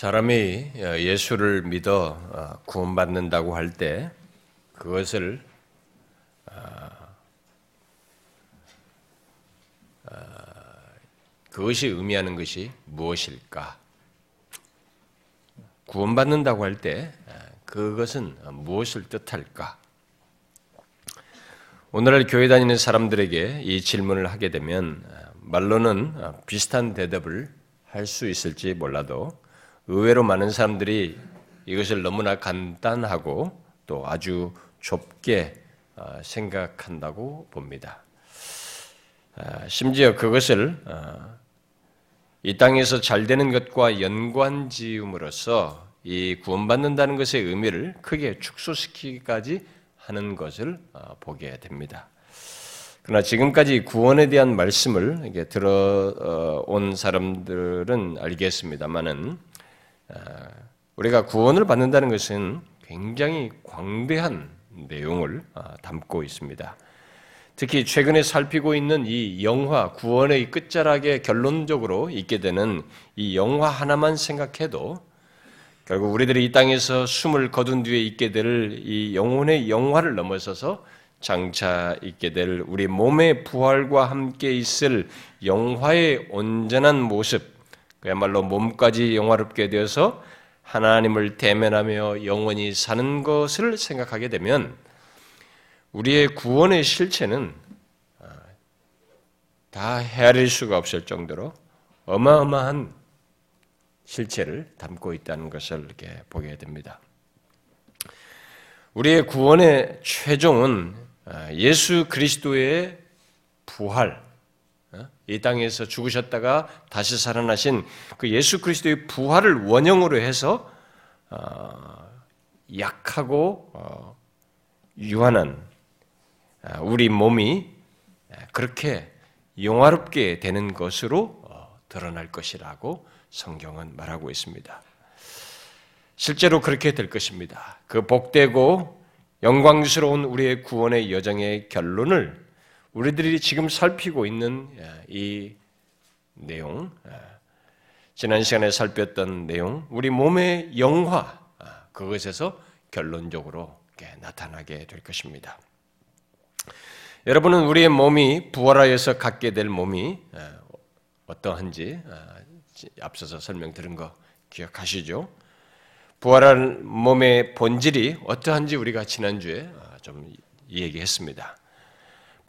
사람이 예수를 믿어 어, 구원받는다고 할 때 그것을 어, 어, 그것이 의미하는 것이 무엇일까? 구원받는다고 할 때 그것은 무엇을 뜻할까? 오늘날 교회 다니는 사람들에게 이 질문을 하게 되면 말로는 비슷한 대답을 할 수 있을지 몰라도 의외로 많은 사람들이 이것을 너무나 간단하고 또 아주 좁게 어, 생각한다고 봅니다. 아, 심지어 그것을 어, 이 땅에서 잘 되는 것과 연관 지음으로써 이 구원받는다는 것의 의미를 크게 축소시키기까지 하는 것을 어, 보게 됩니다. 그러나 지금까지 구원에 대한 말씀을 들어온 사람들은 알겠습니다만은 아, 우리가 구원을 받는다는 것은 굉장히 광대한 내용을 아, 담고 있습니다. 특히 최근에 살피고 있는 이 영화 구원의 끝자락에 결론적으로 있게 되는 이 영화 하나만 생각해도 결국 우리들이 이 땅에서 숨을 거둔 뒤에 있게 될 이 영혼의 영화를 넘어서서 장차 있게 될 우리 몸의 부활과 함께 있을 영화의 온전한 모습, 그야말로 몸까지 영화롭게 되어서 하나님을 대면하며 영원히 사는 것을 생각하게 되면 우리의 구원의 실체는 아, 다 헤아릴 수가 없을 정도로 어마어마한 실체를 담고 있다는 것을 이렇게 보게 됩니다. 우리의 구원의 최종은 아, 예수 그리스도의 부활, 이 땅에서 죽으셨다가 다시 살아나신 그 예수 그리스도의 부활을 원형으로 해서 어, 약하고 어, 유한한 아, 우리 몸이 그렇게 영화롭게 되는 것으로 어, 드러날 것이라고 성경은 말하고 있습니다. 실제로 그렇게 될 것입니다. 그 복되고 영광스러운 우리의 구원의 여정의 결론을 우리들이 지금 살피고 있는 예, 이 내용, 예, 지난 시간에 살폈던 내용, 우리 몸의 영화, 아, 그것에서 결론적으로 나타나게 될 것입니다. 여러분은 우리의 몸이 부활하여서 갖게 될 몸이 예, 어떠한지 아, 앞서서 설명 들은 거 기억하시죠? 부활한 몸의 본질이 어떠한지 우리가 지난주에 아, 좀 얘기했습니다.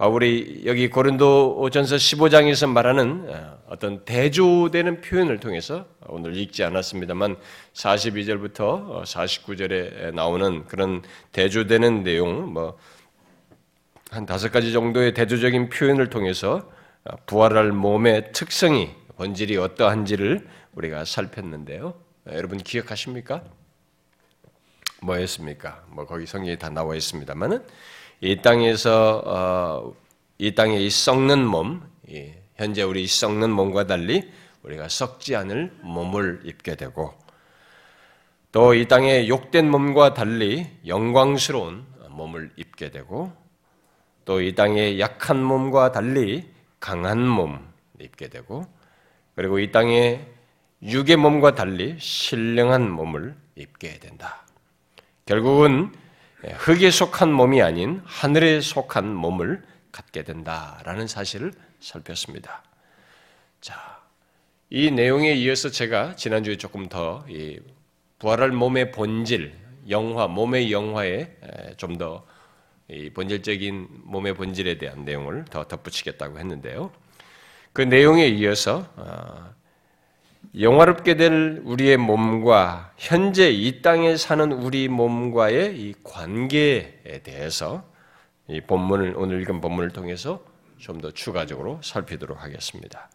바울이 여기 고린도전서 15장에서 말하는 어, 어떤 대조되는 표현을 통해서 오늘 읽지 않았습니다만 42절부터 49절에 나오는 그런 대조되는 내용 뭐 한 다섯 가지 정도의 대조적인 표현을 통해서 어, 부활할 몸의 특성이 본질이 어떠한지를 우리가 살폈는데요. 어, 여러분 기억하십니까? 뭐였습니까? 뭐 거기 성경에 다 나와 있습니다만은 이 땅에서 어, 이 땅에 이 썩는 몸, 현재 우리 썩는 몸과 달리 우리가 썩지 않을 몸을 입게 되고 또 이 땅의 욕된 몸과 달리 영광스러운 몸을 입게 되고 또 이 땅의 약한 몸과 달리 강한 몸 입게 되고 그리고 이 땅의 육의 몸과 달리 신령한 몸을 입게 된다. 결국은 예, 흙에 속한 몸이 아닌 하늘에 속한 몸을 갖게 된다라는 사실을 살폈습니다. 자, 이 내용에 이어서 제가 지난주에 조금 더 부활할 몸의 본질, 영화, 몸의 영화에 좀 더 본질적인 몸의 본질에 대한 내용을 더 덧붙이겠다고 했는데요. 그 내용에 이어서 어, 영화롭게 될 우리의 몸과 현재 이 땅에 사는 우리 몸과의 이 관계에 대해서 이 본문을 오늘 읽은 본문을 통해서 좀 더 추가적으로 살피도록 하겠습니다.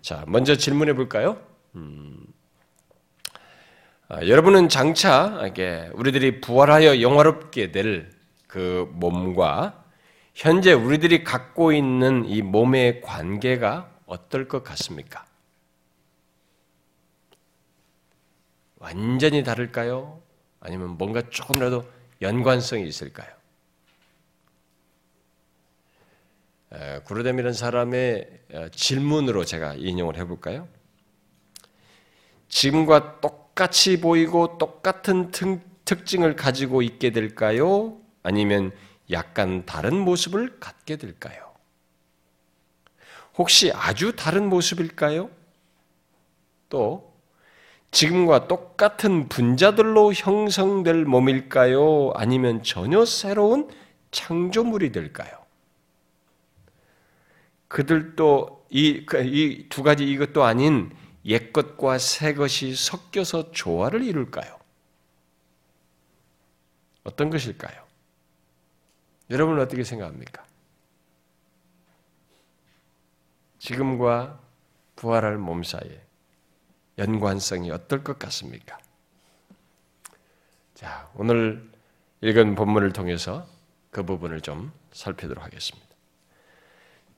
자, 먼저 질문해 볼까요? 음, 아, 여러분은 장차 이게 우리들이 부활하여 영화롭게 될 그 몸과 현재 우리들이 갖고 있는 이 몸의 관계가 어떨 것 같습니까? 완전히 다를까요? 아니면 뭔가 조금이라도 연관성이 있을까요? 구르뎀이라는 사람의 질문으로 제가 인용을 해볼까요? 지금과 똑 똑같이 보이고 똑같은 특징을 가지고 있게 될까요? 아니면 약간 다른 모습을 갖게 될까요? 혹시 아주 다른 모습일까요? 또 지금과 똑같은 분자들로 형성될 몸일까요? 아니면 전혀 새로운 창조물이 될까요? 그들도 이두 그 가지 이것도 아닌 옛 것과 새 것이 섞여서 조화를 이룰까요? 어떤 것일까요? 여러분은 어떻게 생각합니까? 지금과 부활할 몸 사이에 연관성이 어떨 것 같습니까? 자, 오늘 읽은 본문을 통해서 그 부분을 좀 살피도록 하겠습니다.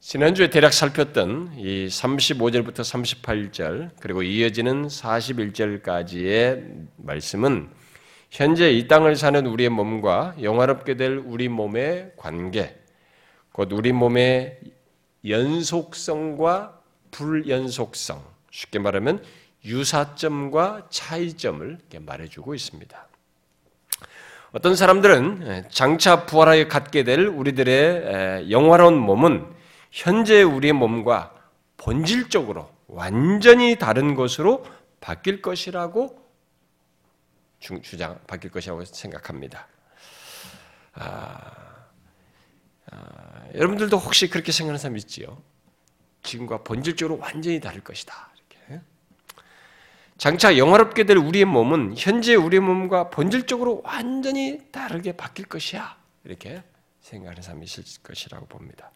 지난주에 대략 살폈던 이 35절부터 38절 그리고 이어지는 41절까지의 말씀은 현재 이 땅을 사는 우리의 몸과 영화롭게 될 우리 몸의 관계, 곧 우리 몸의 연속성과 불연속성, 쉽게 말하면 유사점과 차이점을 말해주고 있습니다. 어떤 사람들은 장차 부활하여 갖게 될 우리들의 영화로운 몸은 현재 우리의 몸과 본질적으로 완전히 다른 것으로 바뀔 것이라고 주장 바뀔 것이라고 생각합니다. 아, 아, 여러분들도 혹시 그렇게 생각하는 사람 있지요? 지금과 본질적으로 완전히 다를 것이다. 장차 영화롭게 될 우리의 몸은 현재 우리의 몸과 본질적으로 완전히 다르게 바뀔 것이야. 이렇게 생각하는 사람이 있을 것이라고 봅니다.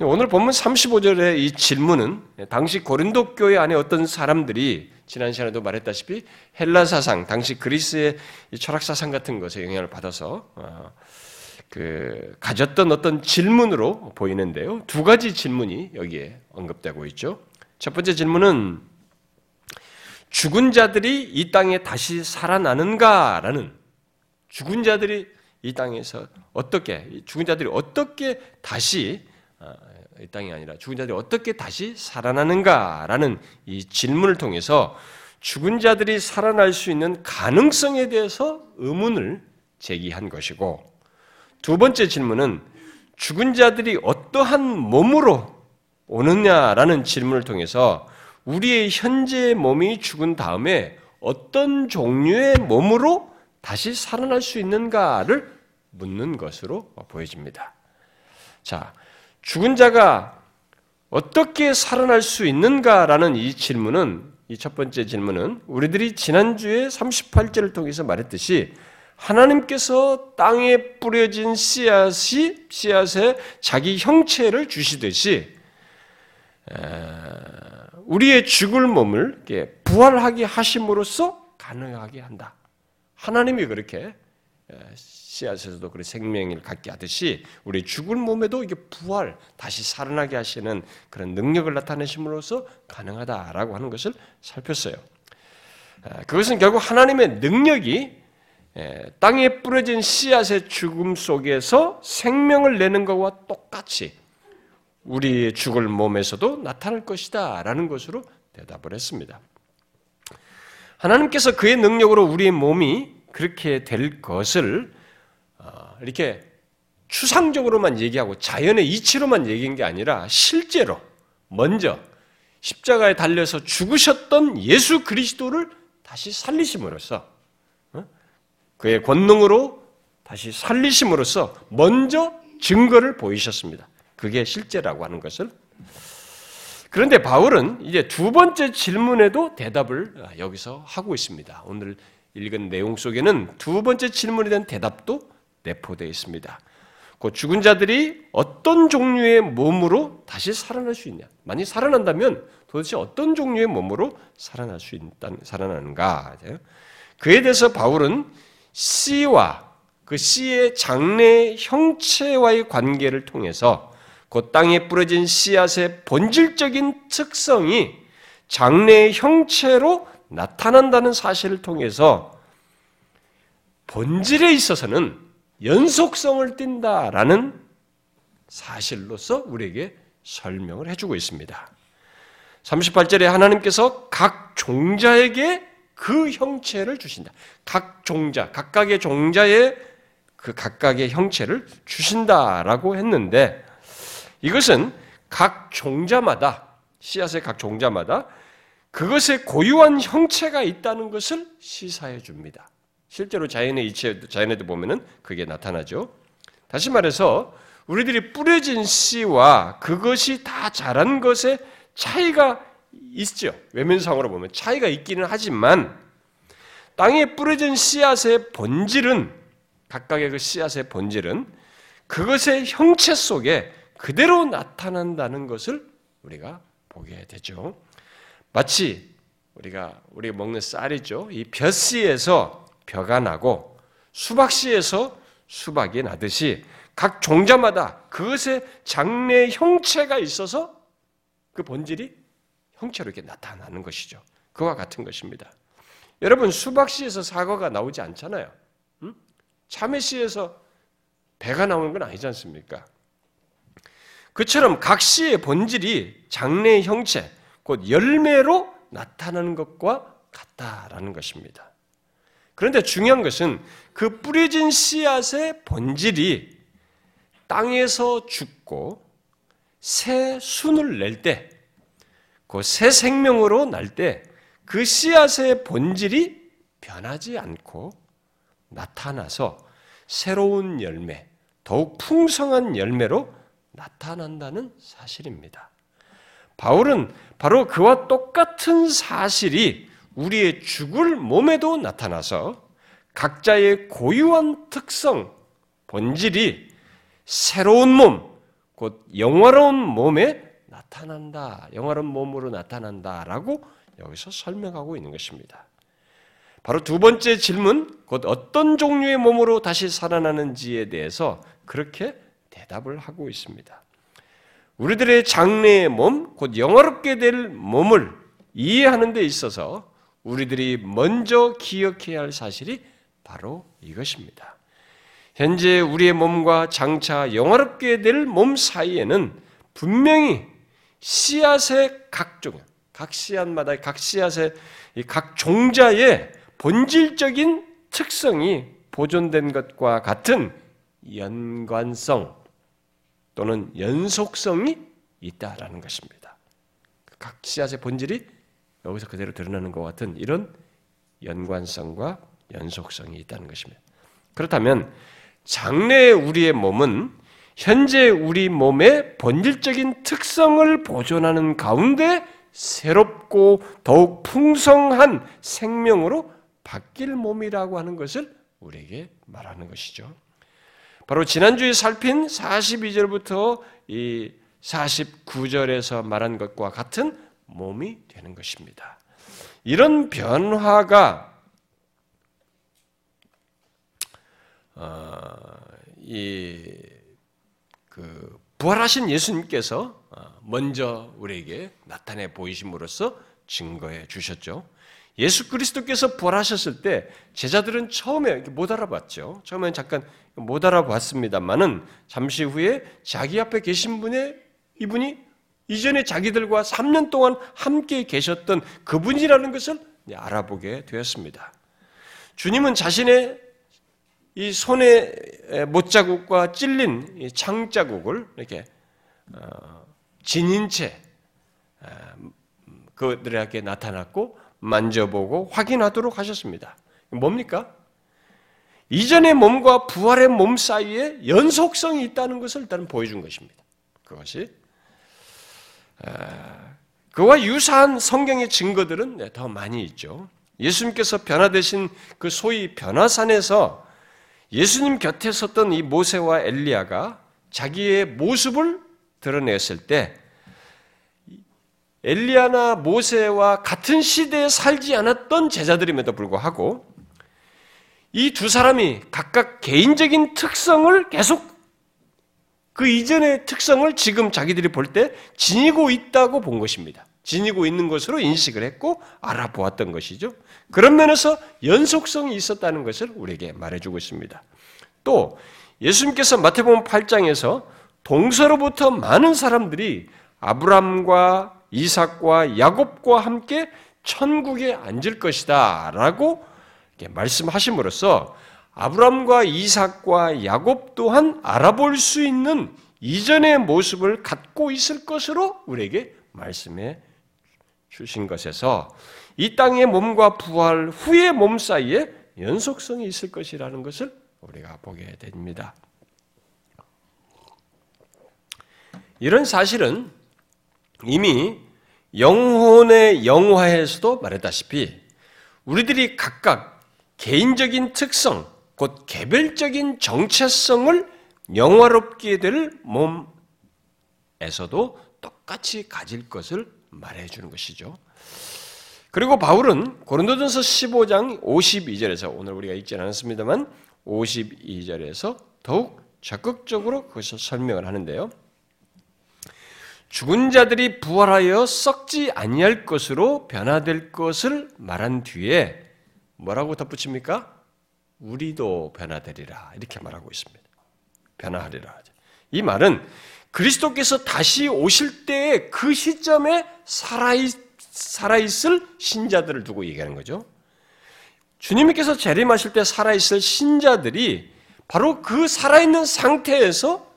오늘 본문 35절의 이 질문은 당시 고린도 교회 안에 어떤 사람들이 지난 시간에도 말했다시피 헬라 사상, 당시 그리스의 철학 사상 같은 것에 영향을 받아서 어, 그 가졌던 어떤 질문으로 보이는데요. 두 가지 질문이 여기에 언급되고 있죠. 첫 번째 질문은 죽은 자들이 이 땅에 다시 살아나는가라는 죽은 자들이 이 땅에서 어떻게 죽은 자들이 어떻게 다시 어, 이 땅이 아니라 죽은 자들이 어떻게 다시 살아나는가라는 이 질문을 통해서 죽은 자들이 살아날 수 있는 가능성에 대해서 의문을 제기한 것이고 두 번째 질문은 죽은 자들이 어떠한 몸으로 오느냐라는 질문을 통해서 우리의 현재 몸이 죽은 다음에 어떤 종류의 몸으로 다시 살아날 수 있는가를 묻는 것으로 보여집니다. 자, 죽은 자가 어떻게 살아날 수 있는가라는 이 질문은 이 첫 번째 질문은 우리들이 지난주에 38절을 통해서 말했듯이 하나님께서 땅에 뿌려진 씨앗이 씨앗에 자기 형체를 주시듯이 우리의 죽을 몸을 부활하게 하심으로써 가능하게 한다. 하나님이 그렇게 씨앗에서도 그런 생명을 갖게 하듯이 우리 죽을 몸에도 이게 부활, 다시 살아나게 하시는 그런 능력을 나타내심으로써 가능하다라고 하는 것을 살폈어요. 아, 그것은 결국 하나님의 능력이 땅에 뿌려진 씨앗의 죽음 속에서 생명을 내는 것과 똑같이 우리의 죽을 몸에서도 나타날 것이다 라는 것으로 대답을 했습니다. 하나님께서 그의 능력으로 우리의 몸이 그렇게 될 것을 이렇게 추상적으로만 얘기하고 자연의 이치로만 얘기한 게 아니라 실제로 먼저 십자가에 달려서 죽으셨던 예수 그리스도를 다시 살리심으로써 어? 그의 권능으로 다시 살리심으로써 먼저 증거를 보이셨습니다. 그게 실제라고 하는 것을 그런데 바울은 이제 두 번째 질문에도 대답을 여기서 하고 있습니다. 오늘 읽은 내용 속에는 두 번째 질문에 대한 대답도 내포되어 있습니다. 그 죽은 자들이 어떤 종류의 몸으로 다시 살아날 수 있냐? 만약 살아난다면 도대체 어떤 종류의 몸으로 살아날 수 있다, 살아나는가? 그에 대해서 바울은 씨와 그 씨의 장래 형체와의 관계를 통해서 그 땅에 뿌려진 씨앗의 본질적인 특성이 장래의 형체로 나타난다는 사실을 통해서 본질에 있어서는 연속성을 띈다라는 사실로서 우리에게 설명을 해주고 있습니다. 38절에 하나님께서 각 종자에게 그 형체를 주신다. 각 종자, 각각의 종자의 그 각각의 형체를 주신다라고 했는데 이것은 각 종자마다 씨앗의 각 종자마다 그것의 고유한 형체가 있다는 것을 시사해 줍니다. 실제로 자연의 이체 자연에도 보면은 그게 나타나죠. 다시 말해서 우리들이 뿌려진 씨와 그것이 다 자란 것에 차이가 있죠. 외면상으로 보면 차이가 있기는 하지만 땅에 뿌려진 씨앗의 본질은 각각의 그 씨앗의 본질은 그것의 형체 속에 그대로 나타난다는 것을 우리가 보게 되죠. 마치 우리가 우리가 먹는 쌀이죠. 이 벼씨에서 벼가 나고 수박씨에서 수박이 나듯이 각 종자마다 그것의 장래 형체가 있어서 그 본질이 형체로 이렇게 나타나는 것이죠. 그와 같은 것입니다. 여러분 수박씨에서 사과가 나오지 않잖아요. 음? 참외씨에서 배가 나오는 건 아니지 않습니까? 그처럼 각 씨의 본질이 장래의 형체, 곧 열매로 나타나는 것과 같다라는 것입니다. 그런데 중요한 것은 그 뿌려진 씨앗의 본질이 땅에서 죽고 새 순을 낼 때, 그 새 생명으로 날 때, 그 씨앗의 본질이 변하지 않고 나타나서 새로운 열매, 더욱 풍성한 열매로 나타난다는 사실입니다. 바울은 바로 그와 똑같은 사실이 우리의 죽을 몸에도 나타나서 각자의 고유한 특성, 본질이 새로운 몸, 곧 영화로운 몸에 나타난다. 영화로운 몸으로 나타난다라고 여기서 설명하고 있는 것입니다. 바로 두 번째 질문, 곧 어떤 종류의 몸으로 다시 살아나는지에 대해서 그렇게 대답을 하고 있습니다. 우리들의 장래의 몸, 곧 영화롭게 될 몸을 이해하는 데 있어서 우리들이 먼저 기억해야 할 사실이 바로 이것입니다. 현재 우리의 몸과 장차 영화롭게 될 몸 사이에는 분명히 씨앗의 각종, 각 씨앗마다 각 씨앗의 각 종자의 본질적인 특성이 보존된 것과 같은 연관성 또는 연속성이 있다라는 것입니다. 각 씨앗의 본질이 여기서 그대로 드러나는 것 같은 이런 연관성과 연속성이 있다는 것입니다. 그렇다면 장래의 우리의 몸은 현재 우리 몸의 본질적인 특성을 보존하는 가운데 새롭고 더욱 풍성한 생명으로 바뀔 몸이라고 하는 것을 우리에게 말하는 것이죠. 바로 지난주에 살핀 42절부터 이 49절에서 말한 것과 같은 몸이 되는 것입니다. 이런 변화가 어, 이그 부활하신 예수님께서 어, 먼저 우리에게 나타내 보이심으로써 증거해 주셨죠. 예수 그리스도께서 부활하셨을 때 제자들은 처음에 못 알아봤죠. 처음엔 잠깐 못 알아봤습니다만은 잠시 후에 자기 앞에 계신 분의 이분이 이전에 자기들과 3년 동안 함께 계셨던 그분이라는 것을 알아보게 되었습니다. 주님은 자신의 이 손의 못자국과 찔린 창자국을 이렇게 어, 지닌 채 어, 그들에게 나타났고 만져보고 확인하도록 하셨습니다. 뭡니까? 이전의 몸과 부활의 몸 사이에 연속성이 있다는 것을 일단 보여준 것입니다. 그것이 그와 유사한 성경의 증거들은 네, 더 많이 있죠. 예수님께서 변화되신 그 소위 변화산에서 예수님 곁에 섰던 이 모세와 엘리야가 자기의 모습을 드러냈을 때 엘리야나 모세와 같은 시대에 살지 않았던 제자들임에도 불구하고 이 두 사람이 각각 개인적인 특성을 계속 그 이전의 특성을 지금 자기들이 볼 때 지니고 있다고 본 것입니다. 지니고 있는 것으로 인식을 했고 알아보았던 것이죠. 그런 면에서 연속성이 있었다는 것을 우리에게 말해주고 있습니다. 또 예수님께서 마태복음 8장에서 동서로부터 많은 사람들이 아브람과 이삭과 야곱과 함께 천국에 앉을 것이다라고 말씀하심으로써 아브람과 이삭과 야곱 또한 알아볼 수 있는 이전의 모습을 갖고 있을 것으로 우리에게 말씀해 주신 것에서 이 땅의 몸과 부활 후의 몸 사이에 연속성이 있을 것이라는 것을 우리가 보게 됩니다. 이런 사실은 이미 영혼의 영화에서도 말했다시피 우리들이 각각 개인적인 특성, 곧 개별적인 정체성을 영화롭게 될 몸에서도 똑같이 가질 것을 말해주는 것이죠. 그리고 바울은 고린도전서 15장 52절에서 오늘 우리가 읽지 않았습니다만 52절에서 더욱 적극적으로 그것을 설명을 하는데요. 죽은 자들이 부활하여 썩지 아니할 것으로 변화될 것을 말한 뒤에 뭐라고 덧붙입니까? 우리도 변화되리라 이렇게 말하고 있습니다. 변화하리라. 이 말은 그리스도께서 다시 오실 때의 그 시점에 살아있, 살아있을 신자들을 두고 얘기하는 거죠. 주님께서 재림하실 때 살아있을 신자들이 바로 그 살아있는 상태에서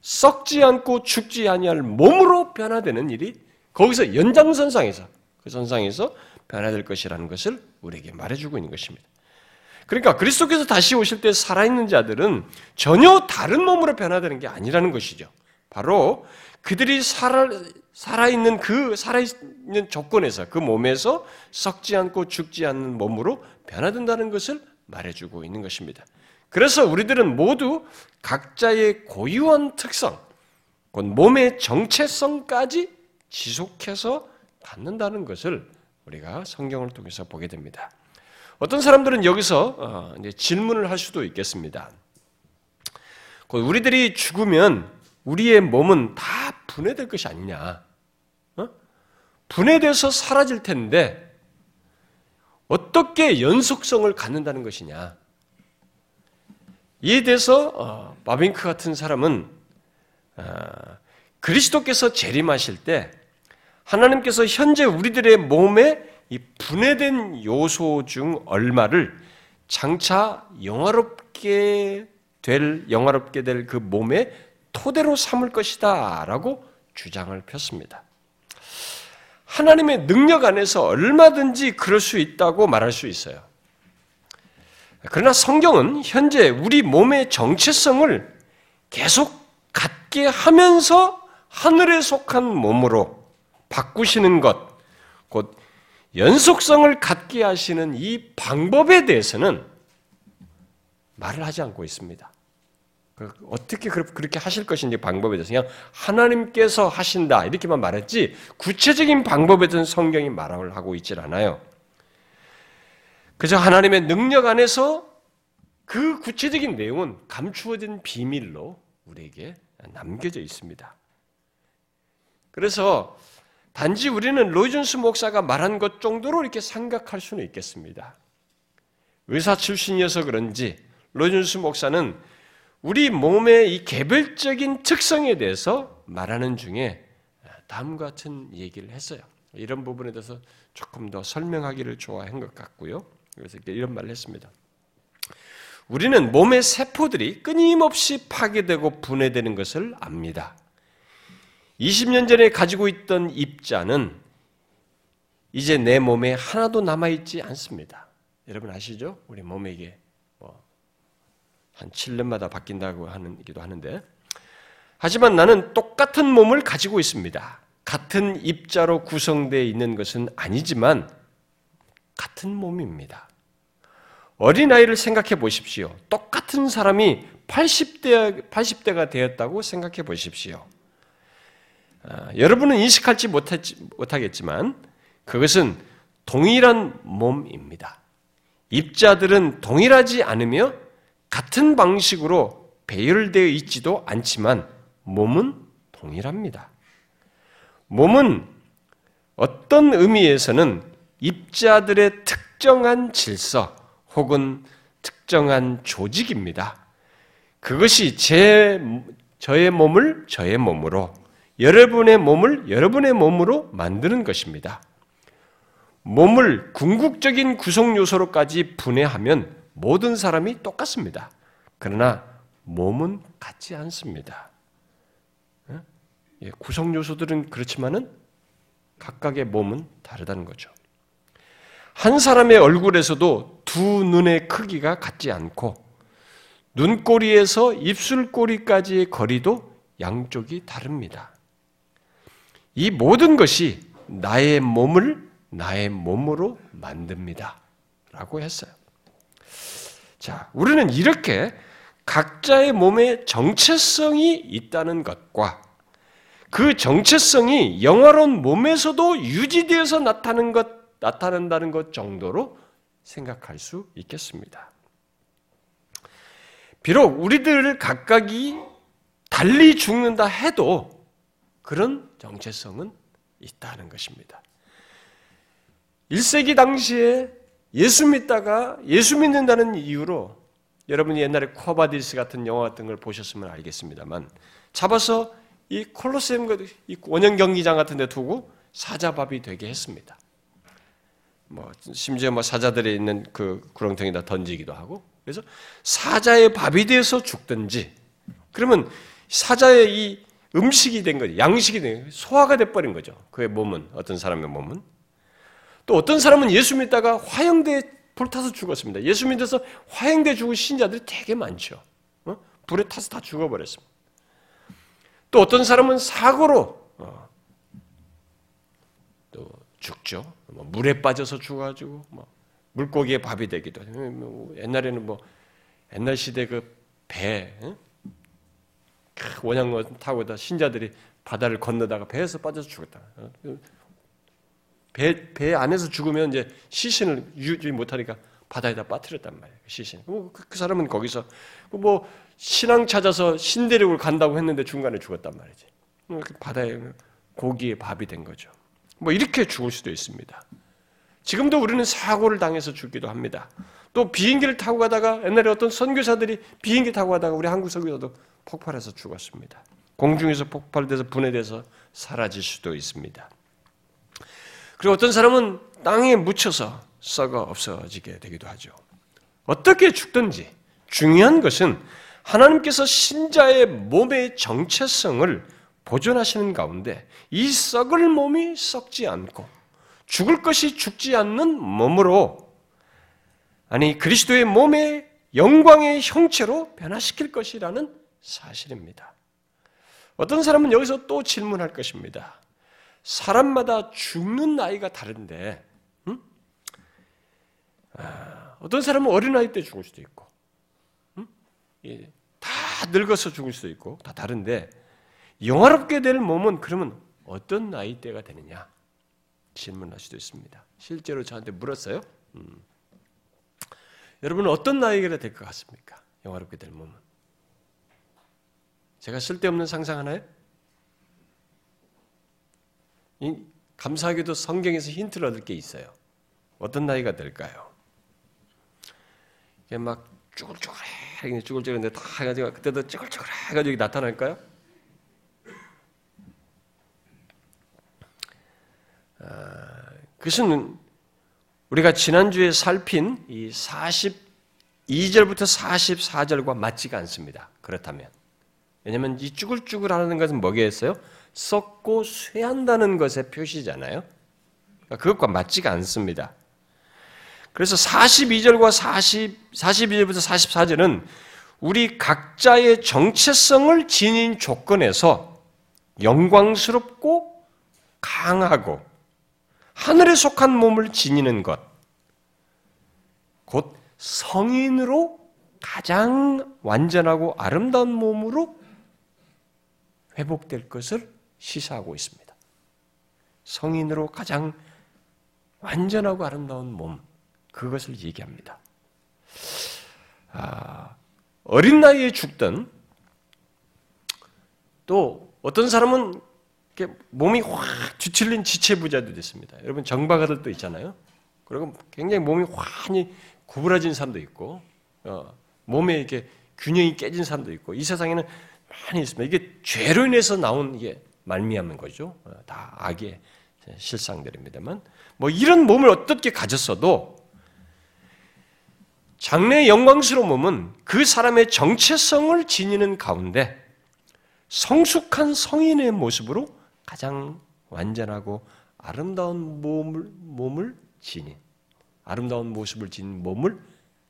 썩지 않고 죽지 아니할 몸으로 변화되는 일이 거기서 연장선상에서 그 선상에서 변화될 것이라는 것을 우리에게 말해주고 있는 것입니다. 그러니까 그리스도께서 다시 오실 때 살아있는 자들은 전혀 다른 몸으로 변화되는 게 아니라는 것이죠. 바로 그들이 살아, 살아있는 그 살아있는 조건에서 그 몸에서 썩지 않고 죽지 않는 몸으로 변화된다는 것을 말해주고 있는 것입니다. 그래서 우리들은 모두 각자의 고유한 특성, 곧 몸의 정체성까지 지속해서 갖는다는 것을 우리가 성경을 통해서 보게 됩니다. 어떤 사람들은 여기서 어, 질문을 할 수도 있겠습니다. 우리들이 죽으면 우리의 몸은 다 분해될 것이 아니냐? 어? 분해돼서 사라질 텐데 어떻게 연속성을 갖는다는 것이냐? 이에 대해서 어, 바빙크 같은 사람은 그리스도께서 재림하실 때 하나님께서 현재 우리들의 몸에 이 분해된 요소 중 얼마를 장차 영화롭게 될 영화롭게 될 그 몸의 토대로 삼을 것이다라고 주장을 폈습니다. 하나님의 능력 안에서 얼마든지 그럴 수 있다고 말할 수 있어요. 그러나 성경은 현재 우리 몸의 정체성을 계속 갖게 하면서 하늘에 속한 몸으로 바꾸시는 것, 곧 연속성을 갖게 하시는 이 방법에 대해서는 말을 하지 않고 있습니다. 그 어떻게 그렇게 하실 것인지 방법에 대해서 그냥 하나님께서 하신다 이렇게만 말했지 구체적인 방법에 대해서 성경이 말을 하고 있질 않아요. 그저 하나님의 능력 안에서 그 구체적인 내용은 감추어진 비밀로 우리에게 남겨져 있습니다. 그래서 단지 우리는 로이준스 목사가 말한 것 정도로 이렇게 생각할 수는 있겠습니다. 의사 출신이어서 그런지 로이준스 목사는 우리 몸의 이 개별적인 특성에 대해서 말하는 중에 다음과 같은 얘기를 했어요. 이런 부분에 대해서 조금 더 설명하기를 좋아한 것 같고요. 그래서 이런 말을 했습니다. 우리는 몸의 세포들이 끊임없이 파괴되고 분해되는 것을 압니다. 20년 전에 가지고 있던 입자는 이제 내 몸에 하나도 남아있지 않습니다. 여러분 아시죠? 우리 몸에 이게 뭐한 7년마다 바뀐다고 하기도 하는데 하지만 나는 똑같은 몸을 가지고 있습니다. 같은 입자로 구성되어 있는 것은 아니지만 같은 몸입니다. 어린아이를 생각해 보십시오. 똑같은 사람이 80대, 80대가 되었다고 생각해 보십시오. 아, 여러분은 인식할지 못했지, 못하겠지만 그것은 동일한 몸입니다. 입자들은 동일하지 않으며 같은 방식으로 배열되어 있지도 않지만 몸은 동일합니다. 몸은 어떤 의미에서는 입자들의 특정한 질서 혹은 특정한 조직입니다. 그것이 제, 저의 몸을 저의 몸으로, 여러분의 몸을 여러분의 몸으로 만드는 것입니다. 몸을 궁극적인 구성 요소로까지 분해하면 모든 사람이 똑같습니다. 그러나 몸은 같지 않습니다. 예, 구성 요소들은 그렇지만은 각각의 몸은 다르다는 거죠. 한 사람의 얼굴에서도 두 눈의 크기가 같지 않고 눈꼬리에서 입술꼬리까지의 거리도 양쪽이 다릅니다. 이 모든 것이 나의 몸을 나의 몸으로 만듭니다. 라고 했어요. 자, 우리는 이렇게 각자의 몸에 정체성이 있다는 것과 그 정체성이 영화로운 몸에서도 유지되어서 나타나는 것, 나타난다는 것 정도로 생각할 수 있겠습니다. 비록 우리들 각각이 달리 죽는다 해도 그런 정체성은 있다는 것입니다. 1세기 당시에 예수 믿다가 예수 믿는다는 이유로 여러분이 옛날에 코바디스 같은 영화 같은 걸 보셨으면 알겠습니다만 잡아서 이 콜로세움 원형 경기장 같은 데 두고 사자밥이 되게 했습니다. 뭐 심지어 뭐 사자들이 있는 그 구렁텅이다 던지기도 하고 그래서 사자의 밥이 돼서 죽든지 그러면 사자의 이 음식이 된 거죠. 양식이 된 거죠. 소화가 돼 버린 거죠. 그의 몸은 어떤 사람의 몸은 또 어떤 사람은 예수 믿다가 화형대에 불타서 죽었습니다. 예수 믿어서 화형대 죽은 신자들이 되게 많죠. 어? 불에 타서 다 죽어버렸습니다. 또 어떤 사람은 사고로 어, 또 죽죠. 뭐 물에 빠져서 죽어가지고 뭐 물고기의 밥이 되기도 하고 뭐 옛날에는 뭐 옛날 시대 그 배, 원양어 타고 다 신자들이 바다를 건너다가 배에서 빠져서 죽었다. 어? 배, 배 안에서 죽으면 이제 시신을 유지 못하니까 바다에다 빠뜨렸단 말이에요. 그 시신. 그, 그 사람은 거기서 뭐 신앙 찾아서 신대륙을 간다고 했는데 중간에 죽었단 말이지. 뭐 바다에 고기의 밥이 된 거죠. 뭐 이렇게 죽을 수도 있습니다. 지금도 우리는 사고를 당해서 죽기도 합니다. 또 비행기를 타고 가다가 옛날에 어떤 선교사들이 비행기 타고 가다가 우리 한국 선교사도 폭발해서 죽었습니다. 공중에서 폭발돼서 분해돼서 사라질 수도 있습니다. 그리고 어떤 사람은 땅에 묻혀서 썩어 없어지게 되기도 하죠. 어떻게 죽든지 중요한 것은 하나님께서 신자의 몸의 정체성을 보존하시는 가운데 이 썩을 몸이 썩지 않고 죽을 것이 죽지 않는 몸으로 아니 그리스도의 몸의 영광의 형체로 변화시킬 것이라는 사실입니다. 어떤 사람은 여기서 또 질문할 것입니다. 사람마다 죽는 나이가 다른데 음? 아, 어떤 사람은 어린 나이 때 죽을 수도 있고 예, 다 늙어서 죽을 수도 있고 다 다른데 영화롭게 될 몸은 그러면 어떤 나이대가 되느냐 질문할 수도 있습니다. 실제로 저한테 물었어요. 음. 여러분은 어떤 나이가 될 것 같습니까? 영화롭게 될 몸은 제가 쓸데없는 상상 하나요? 감사하게도 성경에서 힌트를 얻을 게 있어요. 어떤 나이가 될까요? 이게 막 쭈글쭈글해, 쭈글쭈글한데 다 해가지고 그때도 쭈글쭈글해 가지고 나타날까요? 그것은 우리가 지난주에 살핀 이 42절부터 44절과 맞지가 않습니다. 그렇다면. 왜냐하면 이 쭈글쭈글 하는 것은 뭐겠어요? 썩고 쇠한다는 것의 표시잖아요. 그러니까 그것과 맞지가 않습니다. 그래서 42절과 40, 42절부터 44절은 우리 각자의 정체성을 지닌 조건에서 영광스럽고 강하고 하늘에 속한 몸을 지니는 것, 곧 성인으로 가장 완전하고 아름다운 몸으로 회복될 것을 시사하고 있습니다. 성인으로 가장 완전하고 아름다운 몸, 그것을 얘기합니다. 아, 어린 나이에 죽던 또 어떤 사람은 몸이 확 뒤틀린 지체부자도 됐습니다. 여러분 정박아들 도 있잖아요. 그리고 굉장히 몸이 환히 구부러진 사람도 있고 어, 몸에 이렇게 균형이 깨진 사람도 있고 이 세상에는 많이 있습니다. 이게 죄로 인해서 나온 이게 말미암은 거죠. 어, 다 악의 실상들입니다만 뭐 이런 몸을 어떻게 가졌어도 장래의 영광스러운 몸은 그 사람의 정체성을 지니는 가운데 성숙한 성인의 모습으로 가장 완전하고 아름다운 몸을, 몸을 지닌, 아름다운 모습을 지닌 몸을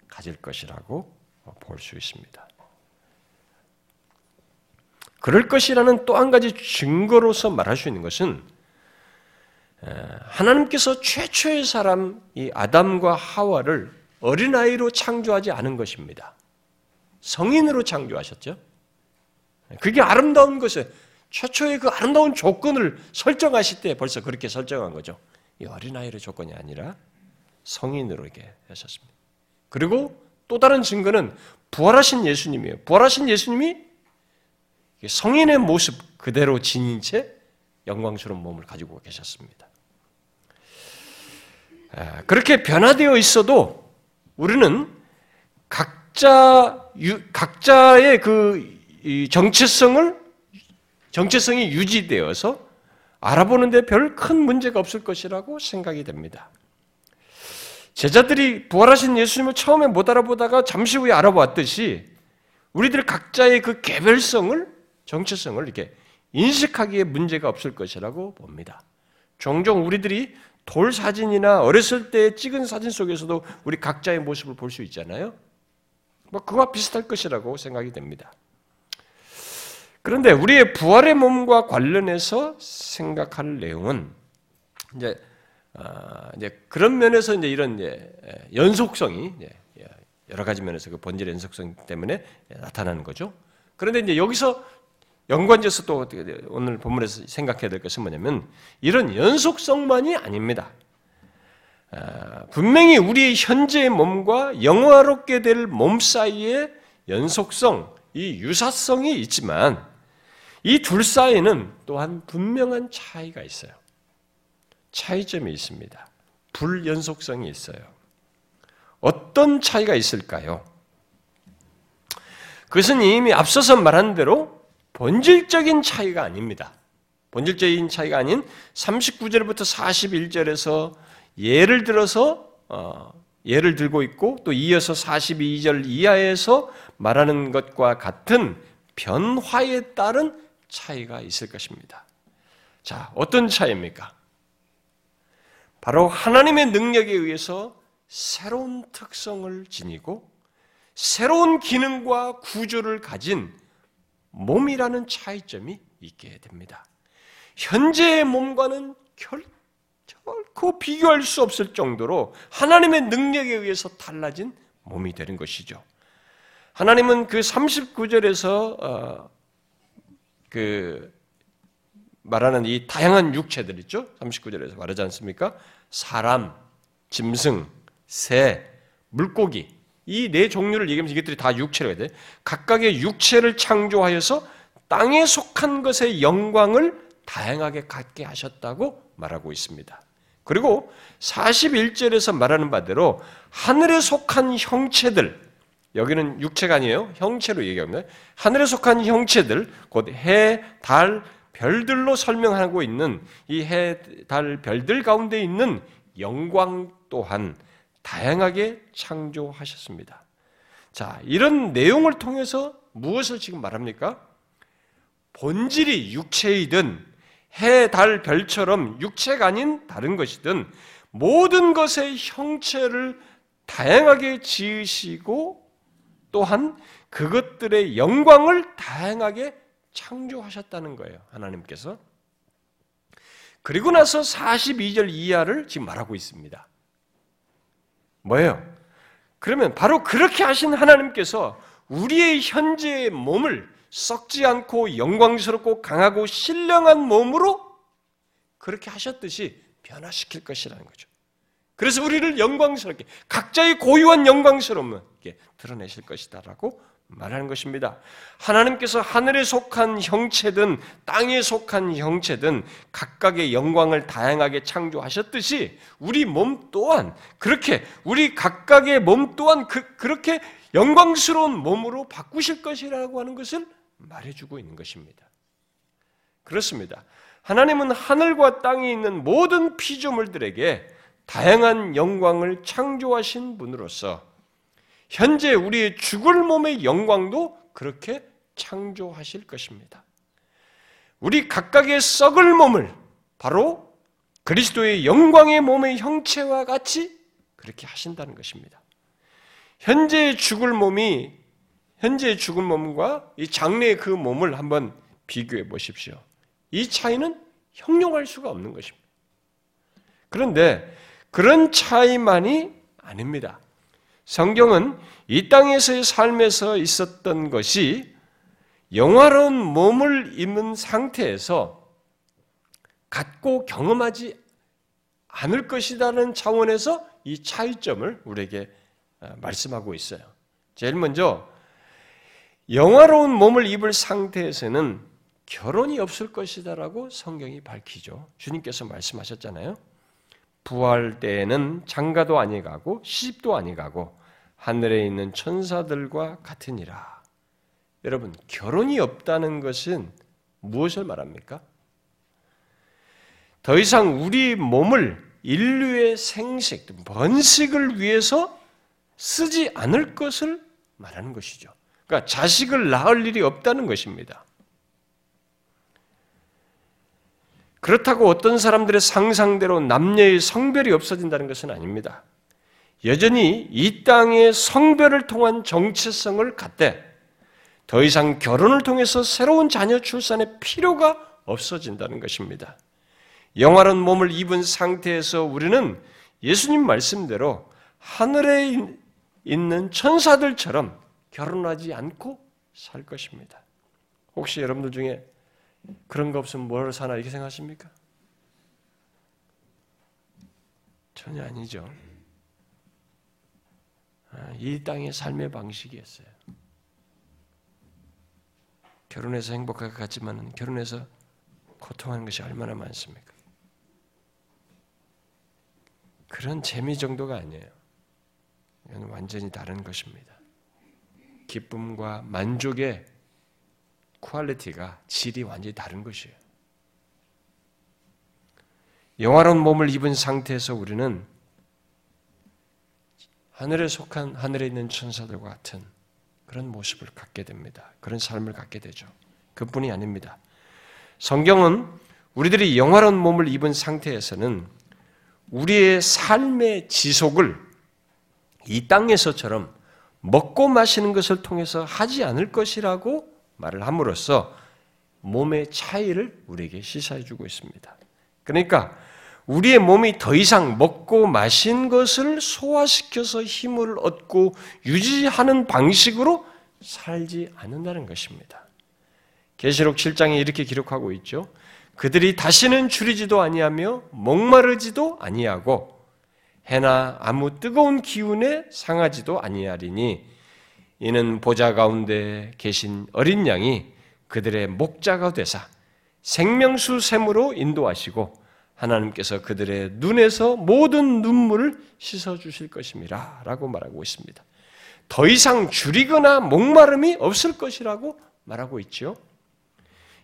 가질 것이라고 볼 수 있습니다. 그럴 것이라는 또 한 가지 증거로서 말할 수 있는 것은 하나님께서 최초의 사람 이 아담과 하와를 어린아이로 창조하지 않은 것입니다. 성인으로 창조하셨죠. 그게 아름다운 것에 최초의 그 아름다운 조건을 설정하실 때 벌써 그렇게 설정한 거죠. 이 어린아이의 조건이 아니라 성인으로 이렇게 하셨습니다. 그리고 또 다른 증거는 부활하신 예수님이에요. 부활하신 예수님이 성인의 모습 그대로 지닌 채 영광스러운 몸을 가지고 계셨습니다. 아, 그렇게 변화되어 있어도 우리는 각자 각자의 그 정체성을 정체성이 유지되어서 알아보는데 별 큰 문제가 없을 것이라고 생각이 됩니다. 제자들이 부활하신 예수님을 처음에 못 알아보다가 잠시 후에 알아보았듯이 우리들 각자의 그 개별성을 정체성을 이렇게 인식하기에 문제가 없을 것이라고 봅니다. 종종 우리들이 돌 사진이나 어렸을 때 찍은 사진 속에서도 우리 각자의 모습을 볼 수 있잖아요. 뭐 그와 비슷할 것이라고 생각이 됩니다. 그런데 우리의 부활의 몸과 관련해서 생각할 내용은 이제 아, 이제 그런 면에서 이제 이런 이제 연속성이 여러 가지 면에서 그 본질 연속성 때문에 나타나는 거죠. 그런데 이제 여기서 연관지어서 또 오늘 본문에서 생각해야 될 것은 뭐냐면 이런 연속성만이 아닙니다. 아, 분명히 우리의 현재의 몸과 영화롭게 될 몸 사이에 연속성, 이 유사성이 있지만 이 둘 사이에는 또한 분명한 차이가 있어요. 차이점이 있습니다. 불연속성이 있어요. 어떤 차이가 있을까요? 그것은 이미 앞서서 말한 대로 본질적인 차이가 아닙니다. 본질적인 차이가 아닌 39절부터 41절에서 예를 들어서 어, 예를 들고 있고 또 이어서 42절 이하에서 말하는 것과 같은 변화에 따른 차이가 있을 것입니다. 자, 어떤 차이입니까? 바로 하나님의 능력에 의해서 새로운 특성을 지니고 새로운 기능과 구조를 가진 몸이라는 차이점이 있게 됩니다. 현재의 몸과는 결, 결코 비교할 수 없을 정도로 하나님의 능력에 의해서 달라진 몸이 되는 것이죠. 하나님은 그 39절에서 어, 그 말하는 이 다양한 육체들 있죠? 39절에서 말하지 않습니까? 사람, 짐승, 새, 물고기 이 네 종류를 얘기하면서 이것들이 다 육체라고 해야 돼. 각각의 육체를 창조하여서 땅에 속한 것의 영광을 다양하게 갖게 하셨다고 말하고 있습니다. 그리고 41절에서 말하는 바대로 하늘에 속한 형체들, 여기는 육체가 아니에요. 형체로 얘기합니다. 하늘에 속한 형체들, 곧 해, 달, 별들로 설명하고 있는 이 해, 달, 별들 가운데 있는 영광 또한 다양하게 창조하셨습니다. 자, 이런 내용을 통해서 무엇을 지금 말합니까? 본질이 육체이든 해, 달, 별처럼 육체가 아닌 다른 것이든 모든 것의 형체를 다양하게 지으시고 또한 그것들의 영광을 다양하게 창조하셨다는 거예요. 하나님께서. 그리고 나서 42절 이하를 지금 말하고 있습니다. 뭐예요? 그러면 바로 그렇게 하신 하나님께서 우리의 현재의 몸을 썩지 않고 영광스럽고 강하고 신령한 몸으로 그렇게 하셨듯이 변화시킬 것이라는 거죠. 그래서 우리를 영광스럽게 각자의 고유한 영광스러움을 드러내실 것이다라고 말하는 것입니다. 하나님께서 하늘에 속한 형체든 땅에 속한 형체든 각각의 영광을 다양하게 창조하셨듯이 우리 몸 또한 그렇게 우리 각각의 몸 또한 그, 그렇게 영광스러운 몸으로 바꾸실 것이라고 하는 것을 말해주고 있는 것입니다. 그렇습니다. 하나님은 하늘과 땅에 있는 모든 피조물들에게 다양한 영광을 창조하신 분으로서 현재 우리의 죽을 몸의 영광도 그렇게 창조하실 것입니다. 우리 각각의 썩을 몸을 바로 그리스도의 영광의 몸의 형체와 같이 그렇게 하신다는 것입니다. 현재 죽을 몸이 현재 죽은 몸과 이 장래의 그 몸을 한번 비교해 보십시오. 이 차이는 형용할 수가 없는 것입니다. 그런데 그런 차이만이 아닙니다. 성경은 이 땅에서의 삶에서 있었던 것이 영화로운 몸을 입는 상태에서 갖고 경험하지 않을 것이라는 차원에서 이 차이점을 우리에게 어, 말씀하고 있어요. 제일 먼저 영화로운 몸을 입을 상태에서는 결혼이 없을 것이다라고 성경이 밝히죠. 주님께서 말씀하셨잖아요. 부활 때에는 장가도 아니 가고 시집도 아니 가고 하늘에 있는 천사들과 같으니라. 여러분, 결혼이 없다는 것은 무엇을 말합니까? 더 이상 우리 몸을 인류의 생식, 번식을 위해서 쓰지 않을 것을 말하는 것이죠. 그러니까 자식을 낳을 일이 없다는 것입니다. 그렇다고 어떤 사람들의 상상대로 남녀의 성별이 없어진다는 것은 아닙니다. 여전히 이 땅의 성별을 통한 정체성을 갖되 더 이상 결혼을 통해서 새로운 자녀 출산의 필요가 없어진다는 것입니다. 영화로운 몸을 입은 상태에서 우리는 예수님 말씀대로 하늘에 있는 천사들처럼 결혼하지 않고 살 것입니다. 혹시 여러분들 중에 그런 거 없으면 뭘 사나 이렇게 생각하십니까? 전혀 아니죠. 아, 이 땅의 삶의 방식이었어요. 결혼해서 행복할 것 같지만 결혼해서 고통하는 것이 얼마나 많습니까? 그런 재미 정도가 아니에요. 이건 완전히 다른 것입니다. 기쁨과 만족의 quality가 질이 완전히 다른 것이에요. 영화로운 몸을 입은 상태에서 우리는 하늘에 속한 하늘에 있는 천사들과 같은 그런 모습을 갖게 됩니다. 그런 삶을 갖게 되죠. 그뿐이 아닙니다. 성경은 우리들이 영화로운 몸을 입은 상태에서는 우리의 삶의 지속을 이 땅에서처럼 먹고 마시는 것을 통해서 하지 않을 것이라고 말을 함으로써 몸의 차이를 우리에게 시사해 주고 있습니다. 그러니까 우리의 몸이 더 이상 먹고 마신 것을 소화시켜서 힘을 얻고 유지하는 방식으로 살지 않는다는 것입니다. 계시록 7장에 이렇게 기록하고 있죠. 그들이 다시는 줄이지도 아니하며 목마르지도 아니하고 해나 아무 뜨거운 기운에 상하지도 아니하리니 이는 보좌 가운데 계신 어린 양이 그들의 목자가 되사 생명수 샘으로 인도하시고 하나님께서 그들의 눈에서 모든 눈물을 씻어 주실 것입니다. 라고 말하고 있습니다. 더 이상 줄이거나 목마름이 없을 것이라고 말하고 있죠.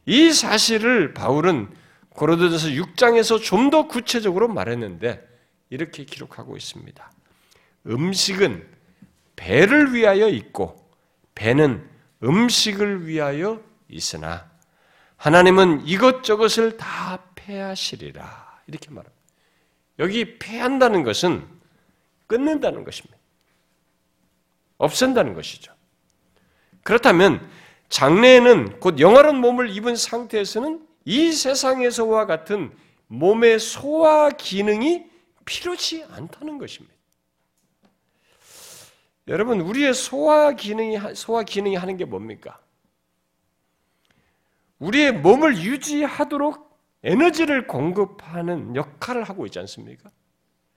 이 사실을 바울은 고로도전서 6장에서 좀 더 구체적으로 말했는데 이렇게 기록하고 있습니다. 음식은 배를 위하여 있고 배는 음식을 위하여 있으나 하나님은 이것저것을 다 패하시리라. 이렇게 말합니다. 여기 패한다는 것은 끊는다는 것입니다. 없앤다는 것이죠. 그렇다면 장래에는 곧 영화로운 몸을 입은 상태에서는 이 세상에서와 같은 몸의 소화 기능이 필요치 않다는 것입니다. 여러분, 우리의 소화 기능이, 소화 기능이 하는 게 뭡니까? 우리의 몸을 유지하도록 에너지를 공급하는 역할을 하고 있지 않습니까?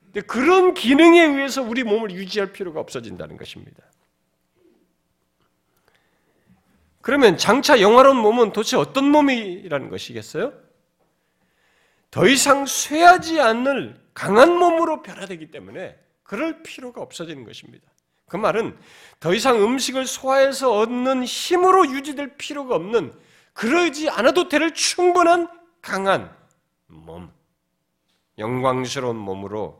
근데 그런 기능에 의해서 우리 몸을 유지할 필요가 없어진다는 것입니다. 그러면 장차 영화로운 몸은 도대체 어떤 몸이라는 것이겠어요? 더 이상 쇠하지 않을 강한 몸으로 변화되기 때문에 그럴 필요가 없어지는 것입니다. 그 말은 더 이상 음식을 소화해서 얻는 힘으로 유지될 필요가 없는 그러지 않아도 될 충분한 강한 몸, 영광스러운 몸으로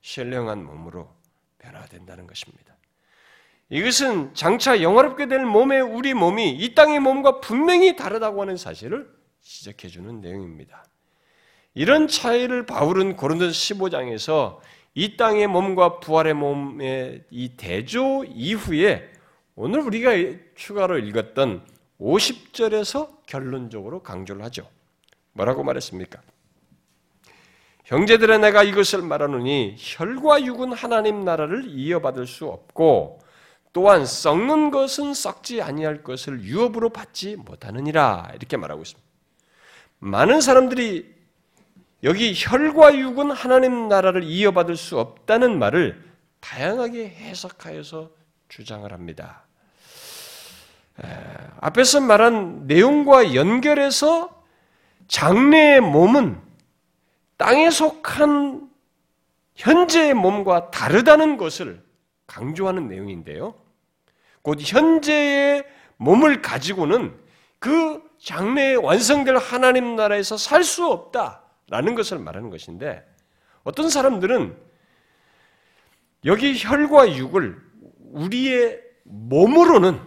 신령한 몸으로 변화된다는 것입니다. 이것은 장차 영화롭게 될 몸의 우리 몸이 이 땅의 몸과 분명히 다르다고 하는 사실을 지적해 주는 내용입니다. 이런 차이를 바울은 고린도 15장에서 이 땅의 몸과 부활의 몸의 이 대조 이후에 오늘 우리가 추가로 읽었던 50절에서 결론적으로 강조를 하죠. 뭐라고 말했습니까? 형제들의 내가 이것을 말하노니 혈과 육은 하나님 나라를 이어받을 수 없고 또한 썩는 것은 썩지 아니할 것을 유업으로 받지 못하느니라 이렇게 말하고 있습니다. 많은 사람들이 여기 혈과 육은 하나님 나라를 이어받을 수 없다는 말을 다양하게 해석하여서 주장을 합니다. 앞에서 말한 내용과 연결해서 장래의 몸은 땅에 속한 현재의 몸과 다르다는 것을 강조하는 내용인데요. 곧 현재의 몸을 가지고는 그 장래에 완성될 하나님 나라에서 살 수 없다 라는 것을 말하는 것인데 어떤 사람들은 여기 혈과 육을 우리의 몸으로는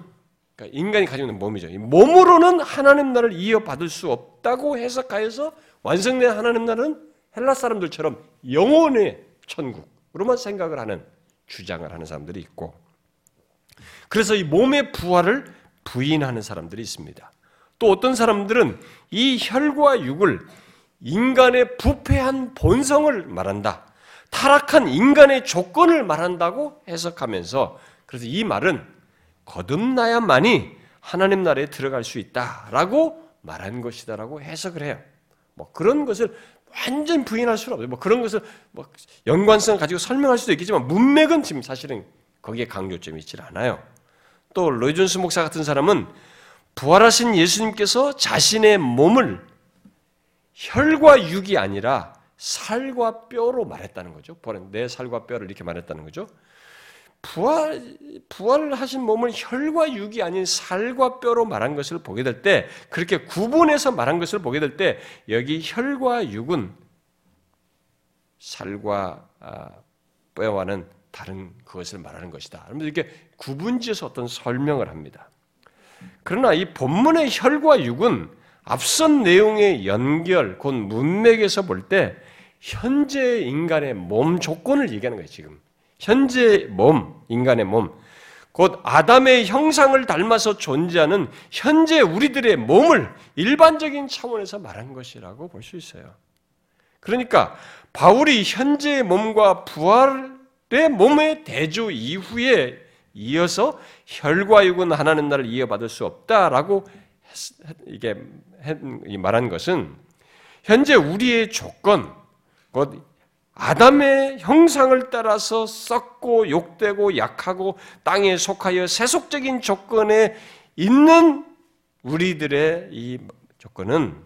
그러니까 인간이 가지고 있는 몸이죠. 몸으로는 하나님 나라를 이어받을 수 없다고 해석하여서 완성된 하나님 나라는 헬라 사람들처럼 영혼의 천국으로만 생각을 하는 주장을 하는 사람들이 있고 그래서 이 몸의 부활을 부인하는 사람들이 있습니다. 또 어떤 사람들은 이 혈과 육을 인간의 부패한 본성을 말한다. 타락한 인간의 조건을 말한다고 해석하면서 그래서 이 말은 거듭나야만이 하나님 나라에 들어갈 수 있다라고 말한 것이다라고 해석을 해요. 뭐 그런 것을 완전 부인할 수는 없어요. 뭐 그런 것을 뭐 연관성 가지고 설명할 수도 있겠지만 문맥은 지금 사실은 거기에 강조점이 있질 않아요. 또 로이존스 목사 같은 사람은 부활하신 예수님께서 자신의 몸을 혈과 육이 아니라 살과 뼈로 말했다는 거죠. 내 살과 뼈를 이렇게 말했다는 거죠. 부활, 부활을 하신 몸을 혈과 육이 아닌 살과 뼈로 말한 것을 보게 될 때, 그렇게 구분해서 말한 것을 보게 될 때, 여기 혈과 육은 살과 아, 뼈와는 다른 그것을 말하는 것이다. 이렇게 구분지어서 어떤 설명을 합니다. 그러나 이 본문의 혈과 육은 앞선 내용의 연결, 곧 문맥에서 볼 때, 현재 인간의 몸 조건을 얘기하는 거예요, 지금. 현재 몸, 인간의 몸, 곧 아담의 형상을 닮아서 존재하는 현재 우리들의 몸을 일반적인 차원에서 말한 것이라고 볼 수 있어요. 그러니까 바울이 현재의 몸과 부활의 몸의 대조 이후에 이어서 혈과 육은 하나님 나를 이어받을 수 없다라고 이게 말한 것은 현재 우리의 조건, 곧 아담의 형상을 따라서 썩고 욕되고 약하고 땅에 속하여 세속적인 조건에 있는 우리들의 이 조건은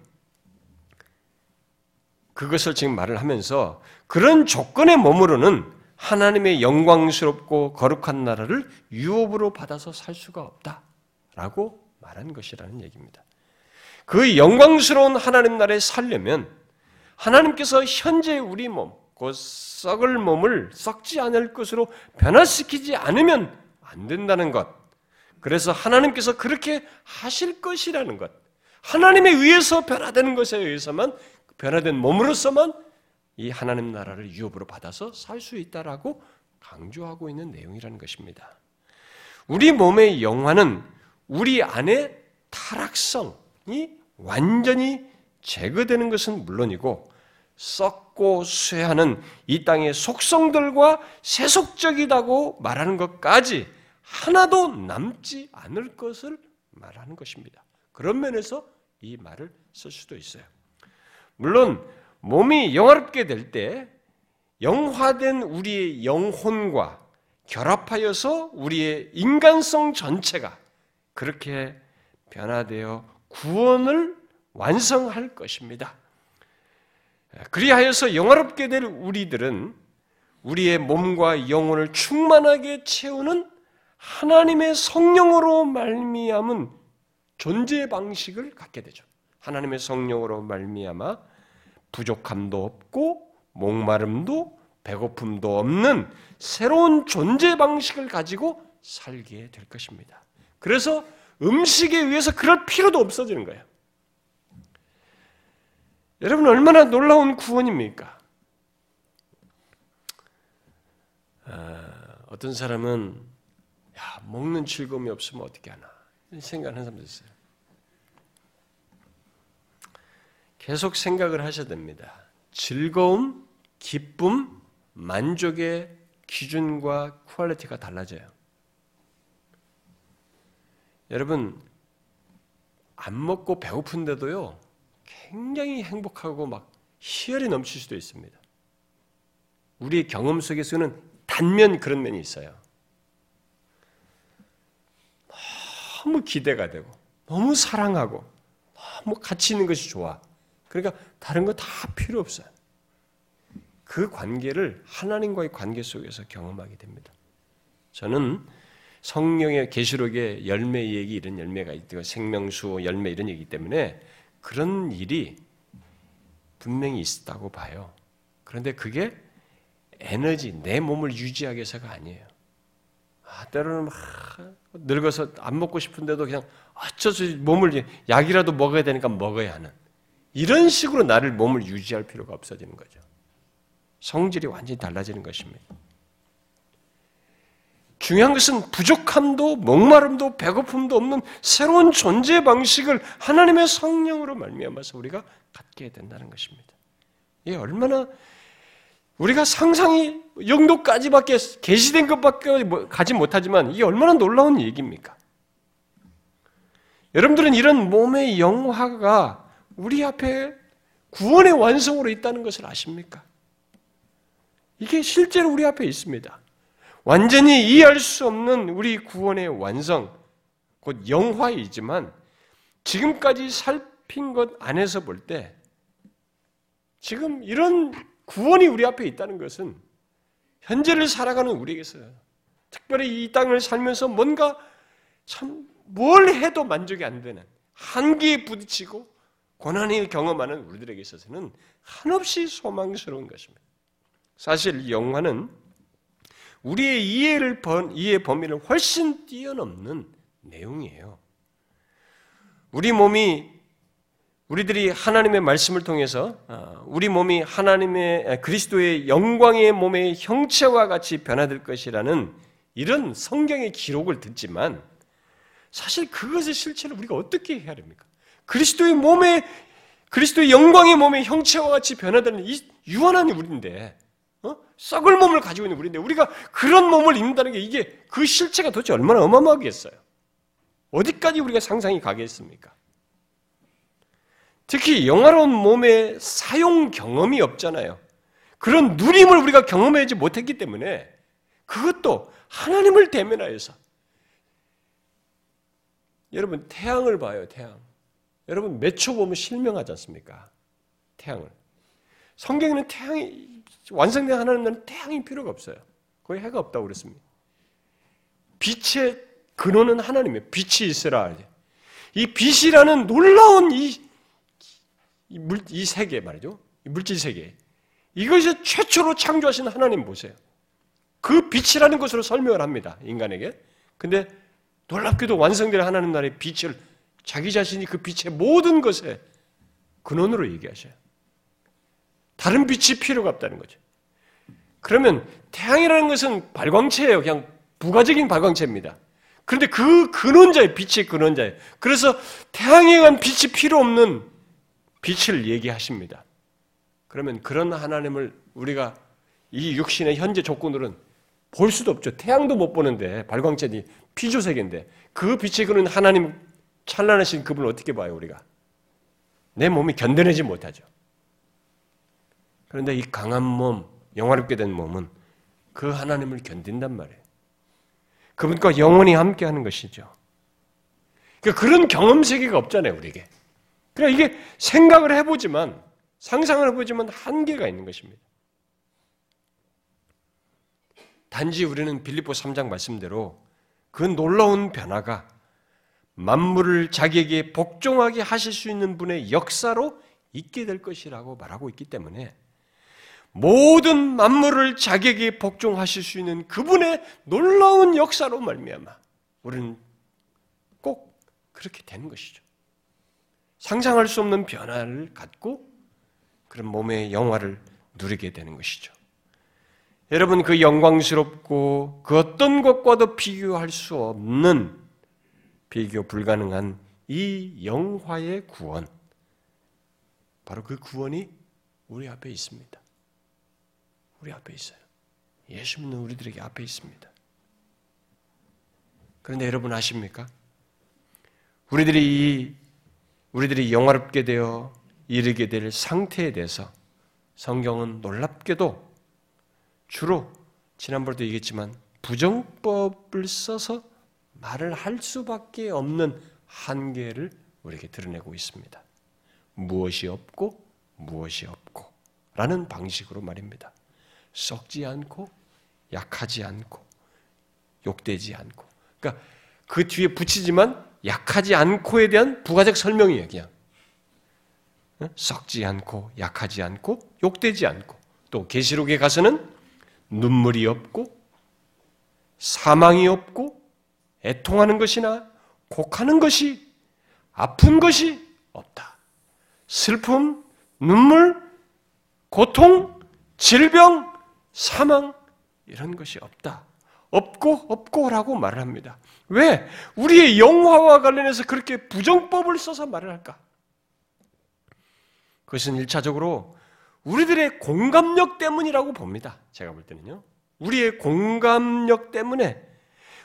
그것을 지금 말을 하면서 그런 조건의 몸으로는 하나님의 영광스럽고 거룩한 나라를 유업으로 받아서 살 수가 없다라고 말한 것이라는 얘기입니다. 그 영광스러운 하나님 나라에 살려면 하나님께서 현재 우리 몸, 곧 썩을 몸을 썩지 않을 것으로 변화시키지 않으면 안 된다는 것. 그래서 하나님께서 그렇게 하실 것이라는 것. 하나님에 의해서 변화되는 것에 의해서만 변화된 몸으로서만 이 하나님 나라를 유업으로 받아서 살 수 있다라고 강조하고 있는 내용이라는 것입니다. 우리 몸의 영화는 우리 안에 타락성이 완전히 제거되는 것은 물론이고 썩고 쇠하는 이 땅의 속성들과 세속적이다고 말하는 것까지 하나도 남지 않을 것을 말하는 것입니다. 그런 면에서 이 말을 쓸 수도 있어요. 물론 몸이 영화롭게 될 때 영화된 우리의 영혼과 결합하여서 우리의 인간성 전체가 그렇게 변화되어 구원을 완성할 것입니다. 그리하여서 영화롭게 될 우리들은 우리의 몸과 영혼을 충만하게 채우는 하나님의 성령으로 말미암은 존재 방식을 갖게 되죠. 하나님의 성령으로 말미암아 부족함도 없고 목마름도 배고픔도 없는 새로운 존재 방식을 가지고 살게 될 것입니다. 그래서 음식에 의해서 그럴 필요도 없어지는 거예요. 여러분 얼마나 놀라운 구원입니까? 아, 어떤 사람은 야 먹는 즐거움이 없으면 어떻게 하나 생각하는 사람도 있어요. 계속 생각을 하셔야 됩니다. 즐거움, 기쁨, 만족의 기준과 quality가 달라져요. 여러분 안 먹고 배고픈데도요 굉장히 행복하고 막 희열이 넘칠 수도 있습니다. 우리의 경험 속에서는 단면 그런 면이 있어요. 너무 기대가 되고 너무 사랑하고 너무 같이 있는 것이 좋아. 그러니까 다른 거 다 필요 없어요. 그 관계를 하나님과의 관계 속에서 경험하게 됩니다. 저는 성령의 계시록의 열매 얘기 이런 열매가 있고 생명수 열매 이런 얘기 때문에 그런 일이 분명히 있다고 봐요. 그런데 그게 에너지 내 몸을 유지하기 위해서가 아니에요. 아, 때로는 막 늙어서 안 먹고 싶은데도 그냥 어쩔 수 몸을 약이라도 먹어야 되니까 먹어야 하는 이런 식으로 나를 몸을 유지할 필요가 없어지는 거죠. 성질이 완전히 달라지는 것입니다. 중요한 것은 부족함도 목마름도 배고픔도 없는 새로운 존재 방식을 하나님의 성령으로 말미암아서 우리가 갖게 된다는 것입니다. 이게 얼마나 우리가 상상이 영도까지밖에 계시된 것밖에 뭐 가지 못하지만 이게 얼마나 놀라운 얘기입니까? 여러분들은 이런 몸의 영화가 우리 앞에 구원의 완성으로 있다는 것을 아십니까? 이게 실제로 우리 앞에 있습니다. 완전히 이해할 수 없는 우리 구원의 완성, 곧 영화이지만 지금까지 살핀 것 안에서 볼 때 지금 이런 구원이 우리 앞에 있다는 것은 현재를 살아가는 우리에게서 특별히 이 땅을 살면서 뭔가 참 뭘 해도 만족이 안 되는 한계에 부딪히고 고난을 경험하는 우리들에게 있어서는 한없이 소망스러운 것입니다. 사실 영화는 우리의 이해를 이해 범위를 훨씬 뛰어넘는 내용이에요. 우리 몸이 우리들이 하나님의 말씀을 통해서 어, 우리 몸이 하나님의 그리스도의 영광의 몸의 형체와 같이 변화될 것이라는 이런 성경의 기록을 듣지만 사실 그것을 실체로 우리가 어떻게 해야 됩니까? 그리스도의 몸의 그리스도의 영광의 몸의 형체와 같이 변화되는 이 유한한 우리인데 어? 썩을 몸을 가지고 있는 우리인데 우리가 그런 몸을 입는다는 게 이게 그 실체가 도대체 얼마나 어마어마하겠어요. 어디까지 우리가 상상이 가겠습니까? 특히 영화로운 몸의 사용 경험이 없잖아요. 그런 누림을 우리가 경험하지 못했기 때문에 그것도 하나님을 대면하여서 여러분 태양을 봐요, 태양. 여러분 몇 초 보면 실명하지 않습니까? 태양을. 성경에는 태양이 완성된 하나님 나라는 태양이 필요가 없어요. 거의 해가 없다고 그랬습니다. 빛의 근원은 하나님이에요. 빛이 있으라. 이 빛이라는 놀라운 이, 이, 물, 이 세계 말이죠. 이 물질 세계. 이것이 최초로 창조하신 하나님 보세요. 그 빛이라는 것으로 설명을 합니다. 인간에게. 근데 놀랍게도 완성된 하나님 나라의 빛을 자기 자신이 그 빛의 모든 것에 근원으로 얘기하셔요. 다른 빛이 필요가 없다는 거죠. 그러면 태양이라는 것은 발광체예요. 그냥 부가적인 발광체입니다. 그런데 그 근원자의 빛이 근원자예요. 그래서 태양에 의한 빛이 필요 없는 빛을 얘기하십니다. 그러면 그런 하나님을 우리가 이 육신의 현재 조건으로는 볼 수도 없죠. 태양도 못 보는데 발광체니 피조세계인데 그 빛이 그는 하나님 찬란하신 그분을 어떻게 봐요 우리가? 내 몸이 견뎌내지 못하죠. 그런데 이 강한 몸, 영화롭게 된 몸은 그 하나님을 견딘단 말이에요. 그분과 영원히 함께 하는 것이죠. 그러니까 그런 경험 세계가 없잖아요, 우리에게. 그러니까 이게 생각을 해보지만, 상상을 해보지만 한계가 있는 것입니다. 단지 우리는 빌립보 3장 말씀대로 그 놀라운 변화가 만물을 자기에게 복종하게 하실 수 있는 분의 역사로 있게 될 것이라고 말하고 있기 때문에 모든 만물을 자격에 복종하실 수 있는 그분의 놀라운 역사로 말미암아 우리는 꼭 그렇게 되는 것이죠. 상상할 수 없는 변화를 갖고 그런 몸의 영화를 누리게 되는 것이죠. 여러분 그 영광스럽고 그 어떤 것과도 비교할 수 없는 비교 불가능한 이 영화의 구원 바로 그 구원이 우리 앞에 있습니다. 우리 앞에 있어요. 예수 믿는 우리들에게 앞에 있습니다. 그런데 여러분 아십니까? 우리들이 우리들이 영화롭게 되어 이르게 될 상태에 대해서 성경은 놀랍게도 주로 지난번에도 얘기했지만 부정법을 써서 말을 할 수밖에 없는 한계를 우리에게 드러내고 있습니다. 무엇이 없고 무엇이 없고 라는 방식으로 말입니다. 썩지 않고 약하지 않고 욕되지 않고. 그러니까 그 뒤에 붙이지만 약하지 않고에 대한 부가적 설명이에요 그냥. 썩지 않고 약하지 않고 욕되지 않고. 또 계시록에 가서는 눈물이 없고 사망이 없고 애통하는 것이나 곡하는 것이 아픈 것이 없다. 슬픔, 눈물, 고통, 질병, 사망 이런 것이 없다. 없고 없고라고 말을 합니다. 왜? 우리의 영화와 관련해서 그렇게 부정법을 써서 말을 할까? 그것은 일차적으로 우리들의 공감력 때문이라고 봅니다. 제가 볼 때는요. 우리의 공감력 때문에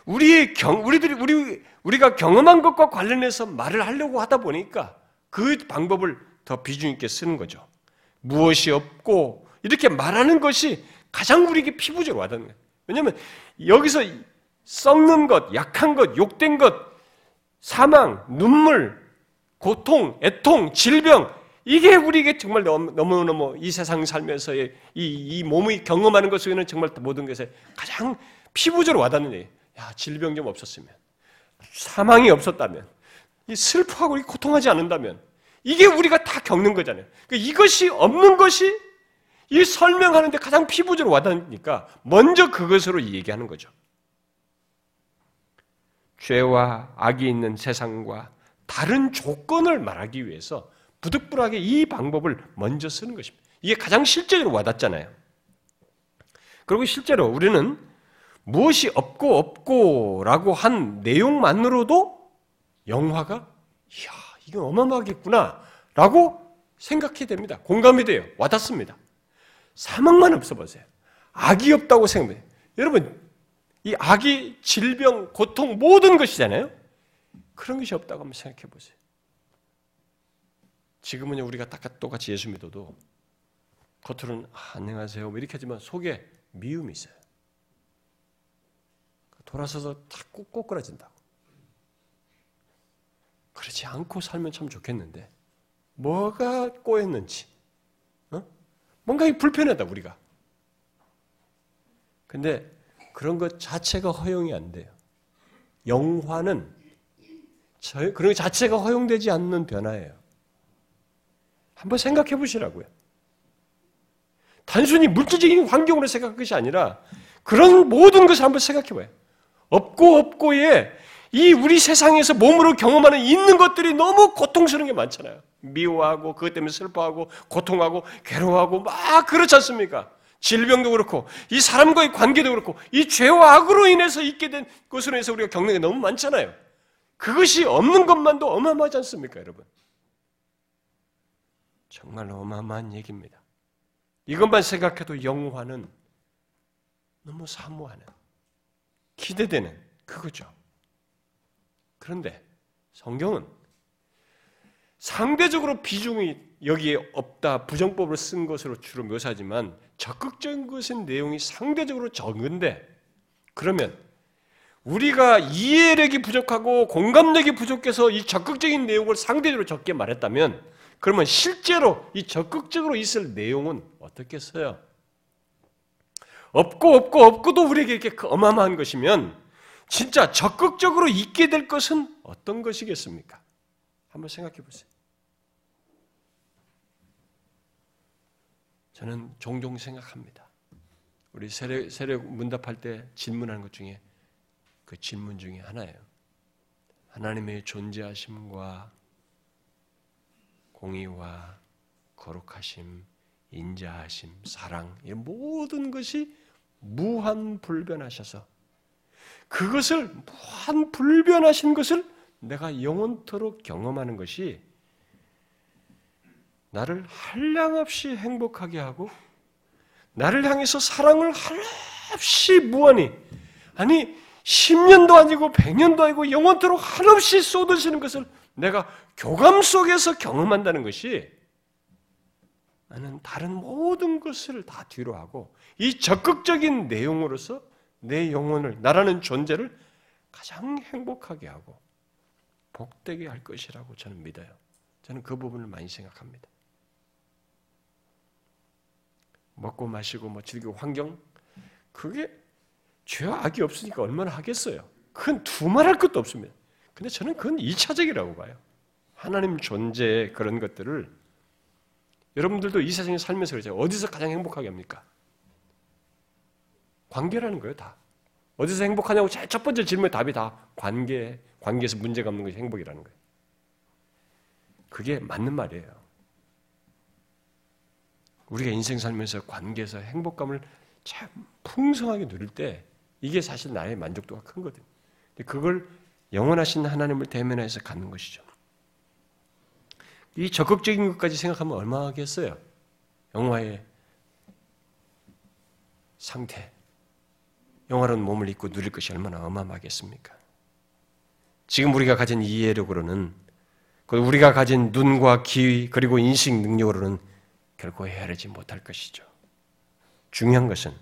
우리의 경 우리들이 우리 우리가 경험한 것과 관련해서 말을 하려고 하다 보니까 그 방법을 더 비중 있게 쓰는 거죠. 무엇이 없고 이렇게 말하는 것이 가장 우리에게 피부적으로 와닿는 거예요. 왜냐하면 여기서 썩는 것, 약한 것, 욕된 것, 사망, 눈물, 고통, 애통, 질병 이게 우리에게 정말 너무너무 이 세상 살면서의 이, 이 몸이 경험하는 것 속에는 정말 모든 것에 가장 피부적으로 와닿는 일. 야, 질병 좀 없었으면. 사망이 없었다면. 이 슬퍼하고 고통하지 않는다면. 이게 우리가 다 겪는 거잖아요. 그러니까 이것이 없는 것이 이 설명하는데 가장 피부적으로 와닿으니까 먼저 그것으로 얘기하는 거죠. 죄와 악이 있는 세상과 다른 조건을 말하기 위해서 부득불하게 이 방법을 먼저 쓰는 것입니다. 이게 가장 실제로 와닿잖아요. 그리고 실제로 우리는 무엇이 없고 없고라고 한 내용만으로도 영화가 이야 이건 어마어마하겠구나라고 생각이 됩니다. 공감이 돼요. 와닿습니다. 사망만 없어 보세요. 악이 없다고 생각해요. 여러분 이 악이 질병, 고통 모든 것이잖아요. 그런 것이 없다고 한번 생각해 보세요. 지금은 우리가 똑같이 예수 믿어도 겉으로는 아, 안녕하세요 뭐 이렇게 하지만 속에 미움이 있어요. 돌아서서 탁 꼬꾸라진다고. 그렇지 않고 살면 참 좋겠는데 뭐가 꼬였는지 어? 뭔가 불편하다 우리가. 근데 그런 것 자체가 허용이 안 돼요. 영화는 그런 것 자체가 허용되지 않는 변화예요. 한번 생각해 보시라고요. 단순히 물질적인 환경으로 생각할 것이 아니라 그런 모든 것을 한번 생각해 봐요. 없고 없고에 이 우리 세상에서 몸으로 경험하는 있는 것들이 너무 고통스러운 게 많잖아요. 미워하고 그것 때문에 슬퍼하고 고통하고 괴로워하고 막 그렇지 않습니까? 질병도 그렇고 이 사람과의 관계도 그렇고 이 죄와 악으로 인해서 있게 된 것으로 해서 우리가 겪는 게 너무 많잖아요. 그것이 없는 것만도 어마어마하지 않습니까, 여러분? 정말 어마어마한 얘기입니다. 이것만 생각해도 영화는 너무 사모하는, 기대되는 그거죠. 그런데 성경은 상대적으로 비중이 여기에 없다, 부정법을 쓴 것으로 주로 묘사하지만 적극적인 것은 내용이 상대적으로 적은데 그러면 우리가 이해력이 부족하고 공감력이 부족해서 이 적극적인 내용을 상대적으로 적게 말했다면 그러면 실제로 이 적극적으로 있을 내용은 어떻겠어요? 없고 없고 없고도 우리에게 이렇게 그 어마어마한 것이면 진짜 적극적으로 있게 될 것은 어떤 것이겠습니까? 한번 생각해 보세요. 저는 종종 생각합니다. 우리 세례, 세례 문답할 때 질문하는 것 중에 그 질문 중에 하나예요. 하나님의 존재하심과 공의와 거룩하심, 인자하심, 사랑, 이 모든 것이 무한 불변하셔서 그것을 무한 불변하신 것을 내가 영원토록 경험하는 것이 나를 한량없이 행복하게 하고 나를 향해서 사랑을 한없이 무한히 아니 10년도 아니고 100년도 아니고 영원토록 한없이 쏟으시는 것을 내가 교감 속에서 경험한다는 것이 나는 다른 모든 것을 다 뒤로 하고 이 적극적인 내용으로서 내 영혼을 나라는 존재를 가장 행복하게 하고 복되게 할 것이라고 저는 믿어요. 저는 그 부분을 많이 생각합니다. 먹고 마시고 뭐 즐기고 환경 그게 죄와 악이 없으니까 얼마나 하겠어요. 그건 두말할 것도 없습니다. 근데 저는 그건 2차적이라고 봐요. 하나님 존재의 그런 것들을 여러분들도 이 세상에 살면서 그러죠. 어디서 가장 행복하게 합니까? 관계라는 거예요, 다. 어디서 행복하냐고 첫 번째 질문의 답이 다 관계, 관계에서 문제가 없는 것이 행복이라는 거예요. 그게 맞는 말이에요. 우리가 인생 살면서 관계에서 행복감을 참 풍성하게 누릴 때 이게 사실 나의 만족도가 큰 거든. 그걸 영원하신 하나님을 대면해서 갖는 것이죠. 이 적극적인 것까지 생각하면 얼마나 하겠어요? 영화의 상태, 영화로운 몸을 입고 누릴 것이 얼마나 어마어마하겠습니까? 지금 우리가 가진 이해력으로는 우리가 가진 눈과 귀 그리고 인식 능력으로는 결코 헤아리지 못할 것이죠. 중요한 것은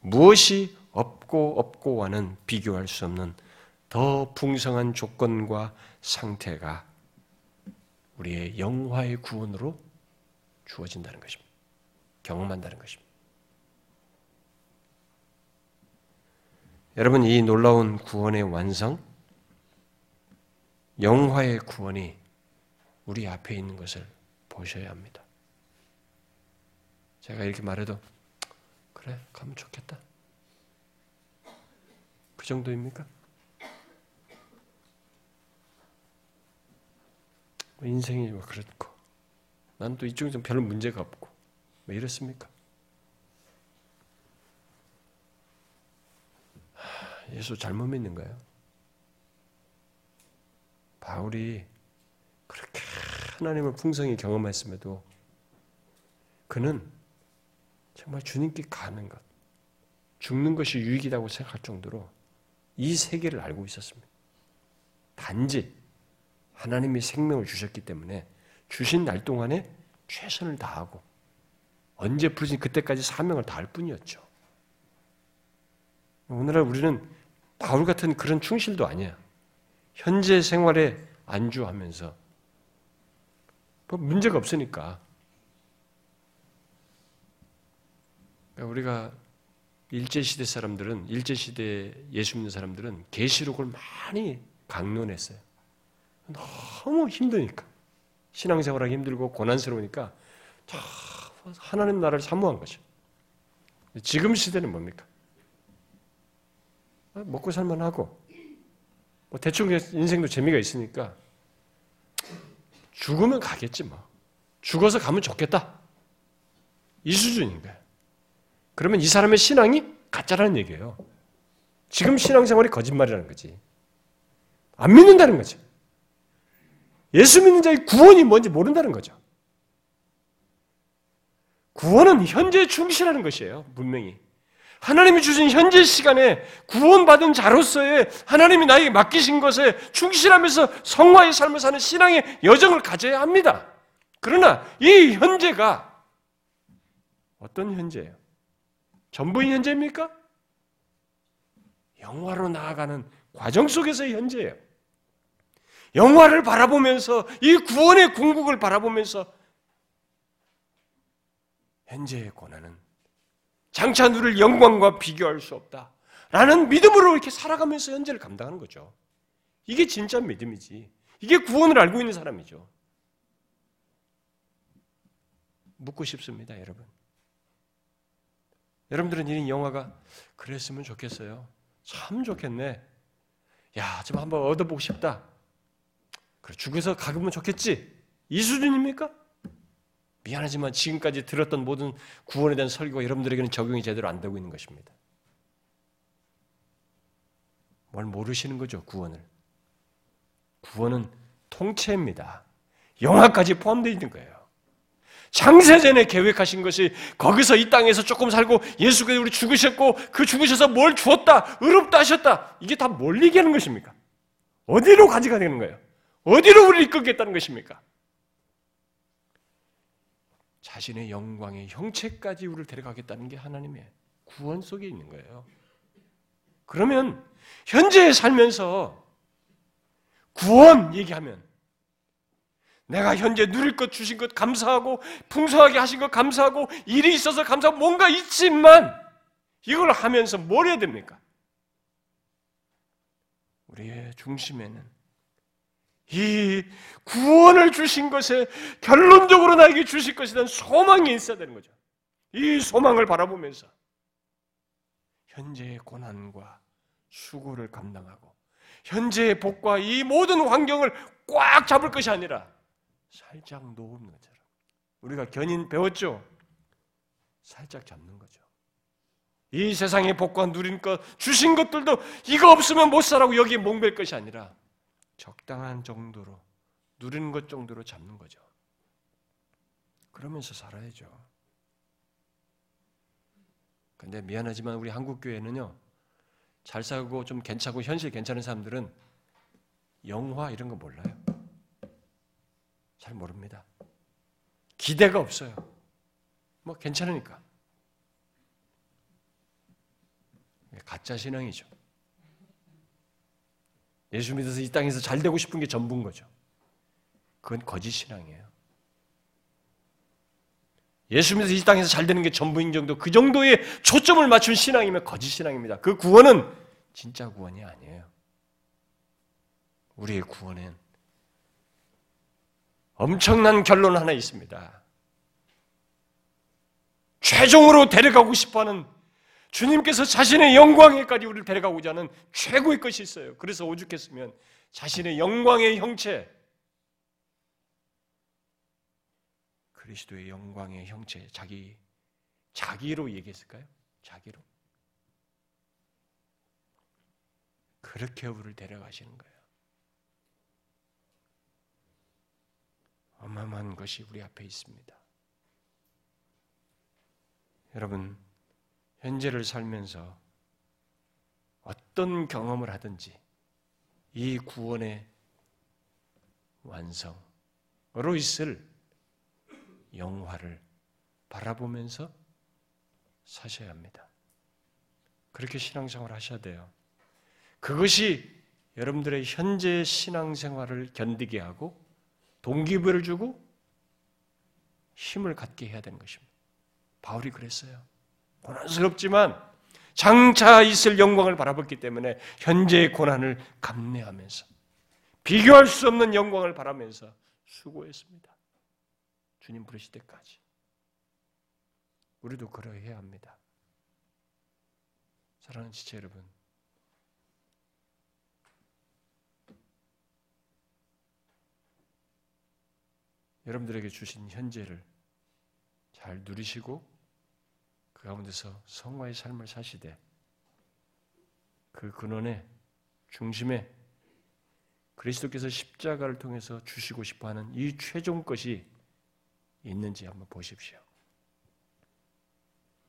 무엇이 없고 없고와는 비교할 수 없는 더 풍성한 조건과 상태가 우리의 영화의 구원으로 주어진다는 것입니다. 경험한다는 것입니다. 여러분, 이 놀라운 구원의 완성, 영화의 구원이 우리 앞에 있는 것을 보셔야 합니다. 제가 이렇게 말해도, 그래, 가면 좋겠다. 그 정도입니까? 뭐 인생이 뭐 그렇고, 난 또 이쪽은 별로 문제가 없고, 뭐 이렇습니까? 예수 잘못 믿는 거예요. 바울이 그렇게 하나님을 풍성히 경험했음에도 그는 정말 주님께 가는 것, 죽는 것이 유익이라고 생각할 정도로 이 세계를 알고 있었습니다. 단지 하나님이 생명을 주셨기 때문에 주신 날 동안에 최선을 다하고 언제 부르신 그때까지 사명을 다할 뿐이었죠. 오늘날 우리는 바울 같은 그런 충실도 아니야. 현재 생활에 안주하면서 뭐 문제가 없으니까. 그러니까 우리가 일제 시대 사람들은 일제 시대 예수 믿는 사람들은 계시록을 많이 강론했어요. 너무 힘드니까 신앙생활하기 힘들고 고난스러우니까 하나님 나라를 사모한 거죠. 지금 시대는 뭡니까? 먹고 살만하고 뭐 대충 인생도 재미가 있으니까 죽으면 가겠지 뭐. 죽어서 가면 좋겠다. 이 수준인 거야. 그러면 이 사람의 신앙이 가짜라는 얘기예요. 지금 신앙생활이 거짓말이라는 거지. 안 믿는다는 거죠. 예수 믿는 자의 구원이 뭔지 모른다는 거죠. 구원은 현재 충실하는 것이에요. 분명히. 하나님이 주신 현재 시간에 구원받은 자로서의 하나님이 나에게 맡기신 것에 충실하면서 성화의 삶을 사는 신앙의 여정을 가져야 합니다. 그러나 이 현재가 어떤 현재예요? 전부인 현재입니까? 영화로 나아가는 과정 속에서의 현재예요. 영화를 바라보면서 이 구원의 궁극을 바라보면서 현재의 고난은 장차 누릴 영광과 비교할 수 없다. 라는 믿음으로 이렇게 살아가면서 현재를 감당하는 거죠. 이게 진짜 믿음이지. 이게 구원을 알고 있는 사람이죠. 묻고 싶습니다, 여러분. 여러분들은 이 영화가 그랬으면 좋겠어요. 참 좋겠네. 야, 좀 한번 얻어보고 싶다. 그래, 죽어서 가면 좋겠지. 이 수준입니까? 미안하지만 지금까지 들었던 모든 구원에 대한 설교가 여러분들에게는 적용이 제대로 안 되고 있는 것입니다. 뭘 모르시는 거죠, 구원을. 구원은 통째입니다. 영화까지 포함되어 있는 거예요. 장세전에 계획하신 것이 거기서 이 땅에서 조금 살고 예수께서 우리 죽으셨고 그 죽으셔서 뭘 주었다, 의롭다 하셨다. 이게 다 뭘 얘기하는 것입니까? 어디로 가져가 되는 거예요? 어디로 우리를 이끌겠다는 것입니까? 자신의 영광의 형체까지 우리를 데려가겠다는 게 하나님의 구원 속에 있는 거예요. 그러면 현재 살면서 구원 얘기하면 내가 현재 누릴 것 주신 것 감사하고 풍성하게 하신 것 감사하고 일이 있어서 감사하고 뭔가 있지만 이걸 하면서 뭘 해야 됩니까? 우리의 중심에는 이 구원을 주신 것에 결론적으로 나에게 주실 대한 소망이 있어야 되는 거죠. 이 소망을 바라보면서 현재의 고난과 수고를 감당하고 현재의 복과 이 모든 환경을 꽉 잡을 것이 아니라 살짝 놓는 것처럼 우리가 견인 배웠죠? 살짝 잡는 거죠. 이 세상의 복과 누린 것, 주신 것들도 이거 없으면 못 살아고 여기에 몽벨 것이 아니라 적당한 정도로 누리는 것 정도로 잡는 거죠. 그러면서 살아야죠. 근데 미안하지만 우리 한국 교회는요. 잘 살고 좀 괜찮고 현실 괜찮은 사람들은 영화 이런 거 몰라요. 잘 모릅니다. 기대가 없어요. 뭐 괜찮으니까. 가짜 신앙이죠. 예수 믿어서 이 땅에서 잘 되고 싶은 게 전부인 거죠. 그건 거짓 신앙이에요. 예수 믿어서 이 땅에서 잘 되는 게 전부인 정도, 그 정도의 초점을 맞춘 신앙이면 거짓 신앙입니다. 그 구원은 진짜 구원이 아니에요. 우리의 구원은 엄청난 결론 하나 있습니다. 최종으로 데려가고 싶어하는 주님께서 자신의 영광에까지 우리를 데려가고자 하는 최고의 것이 있어요. 그래서 오죽했으면 자신의 영광의 형체, 그리스도의 영광의 형체, 자기, 자기로 얘기했을까요? 자기로. 그렇게 우리를 데려가시는 거예요. 어마어마한 것이 우리 앞에 있습니다. 여러분, 현재를 살면서 어떤 경험을 하든지 이 구원의 완성으로 있을 영화를 바라보면서 사셔야 합니다. 그렇게 신앙생활을 하셔야 돼요. 그것이 여러분들의 현재 신앙생활을 견디게 하고 동기부여를 주고 힘을 갖게 해야 되는 것입니다. 바울이 그랬어요. 고난스럽지만 장차 있을 영광을 바라봤기 때문에 현재의 고난을 감내하면서 비교할 수 없는 영광을 바라면서 수고했습니다. 주님 부르실 때까지. 우리도 그러해야 합니다. 사랑하는 지체 여러분. 여러분들에게 주신 현재를 잘 누리시고 그 가운데서 성화의 삶을 사시되 그 근원의 중심에 그리스도께서 십자가를 통해서 주시고 싶어 하는 이 최종 것이 있는지 한번 보십시오.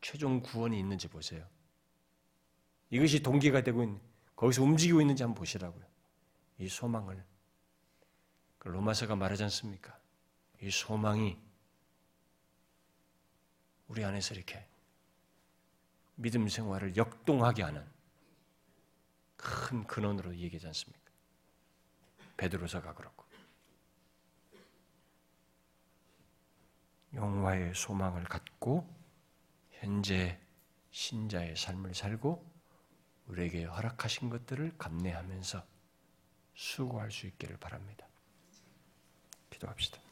최종 구원이 있는지 보세요. 이것이 동기가 되고 있는, 거기서 움직이고 있는지 한번 보시라고요. 이 소망을. 그 로마서가 말하지 않습니까? 이 소망이 우리 안에서 이렇게 믿음 생활을 역동하게 하는 큰 근원으로 얘기하지 않습니까? 베드로서가 그렇고 영화의 소망을 갖고 현재 신자의 삶을 살고 우리에게 허락하신 것들을 감내하면서 수고할 수 있기를 바랍니다. 기도합시다.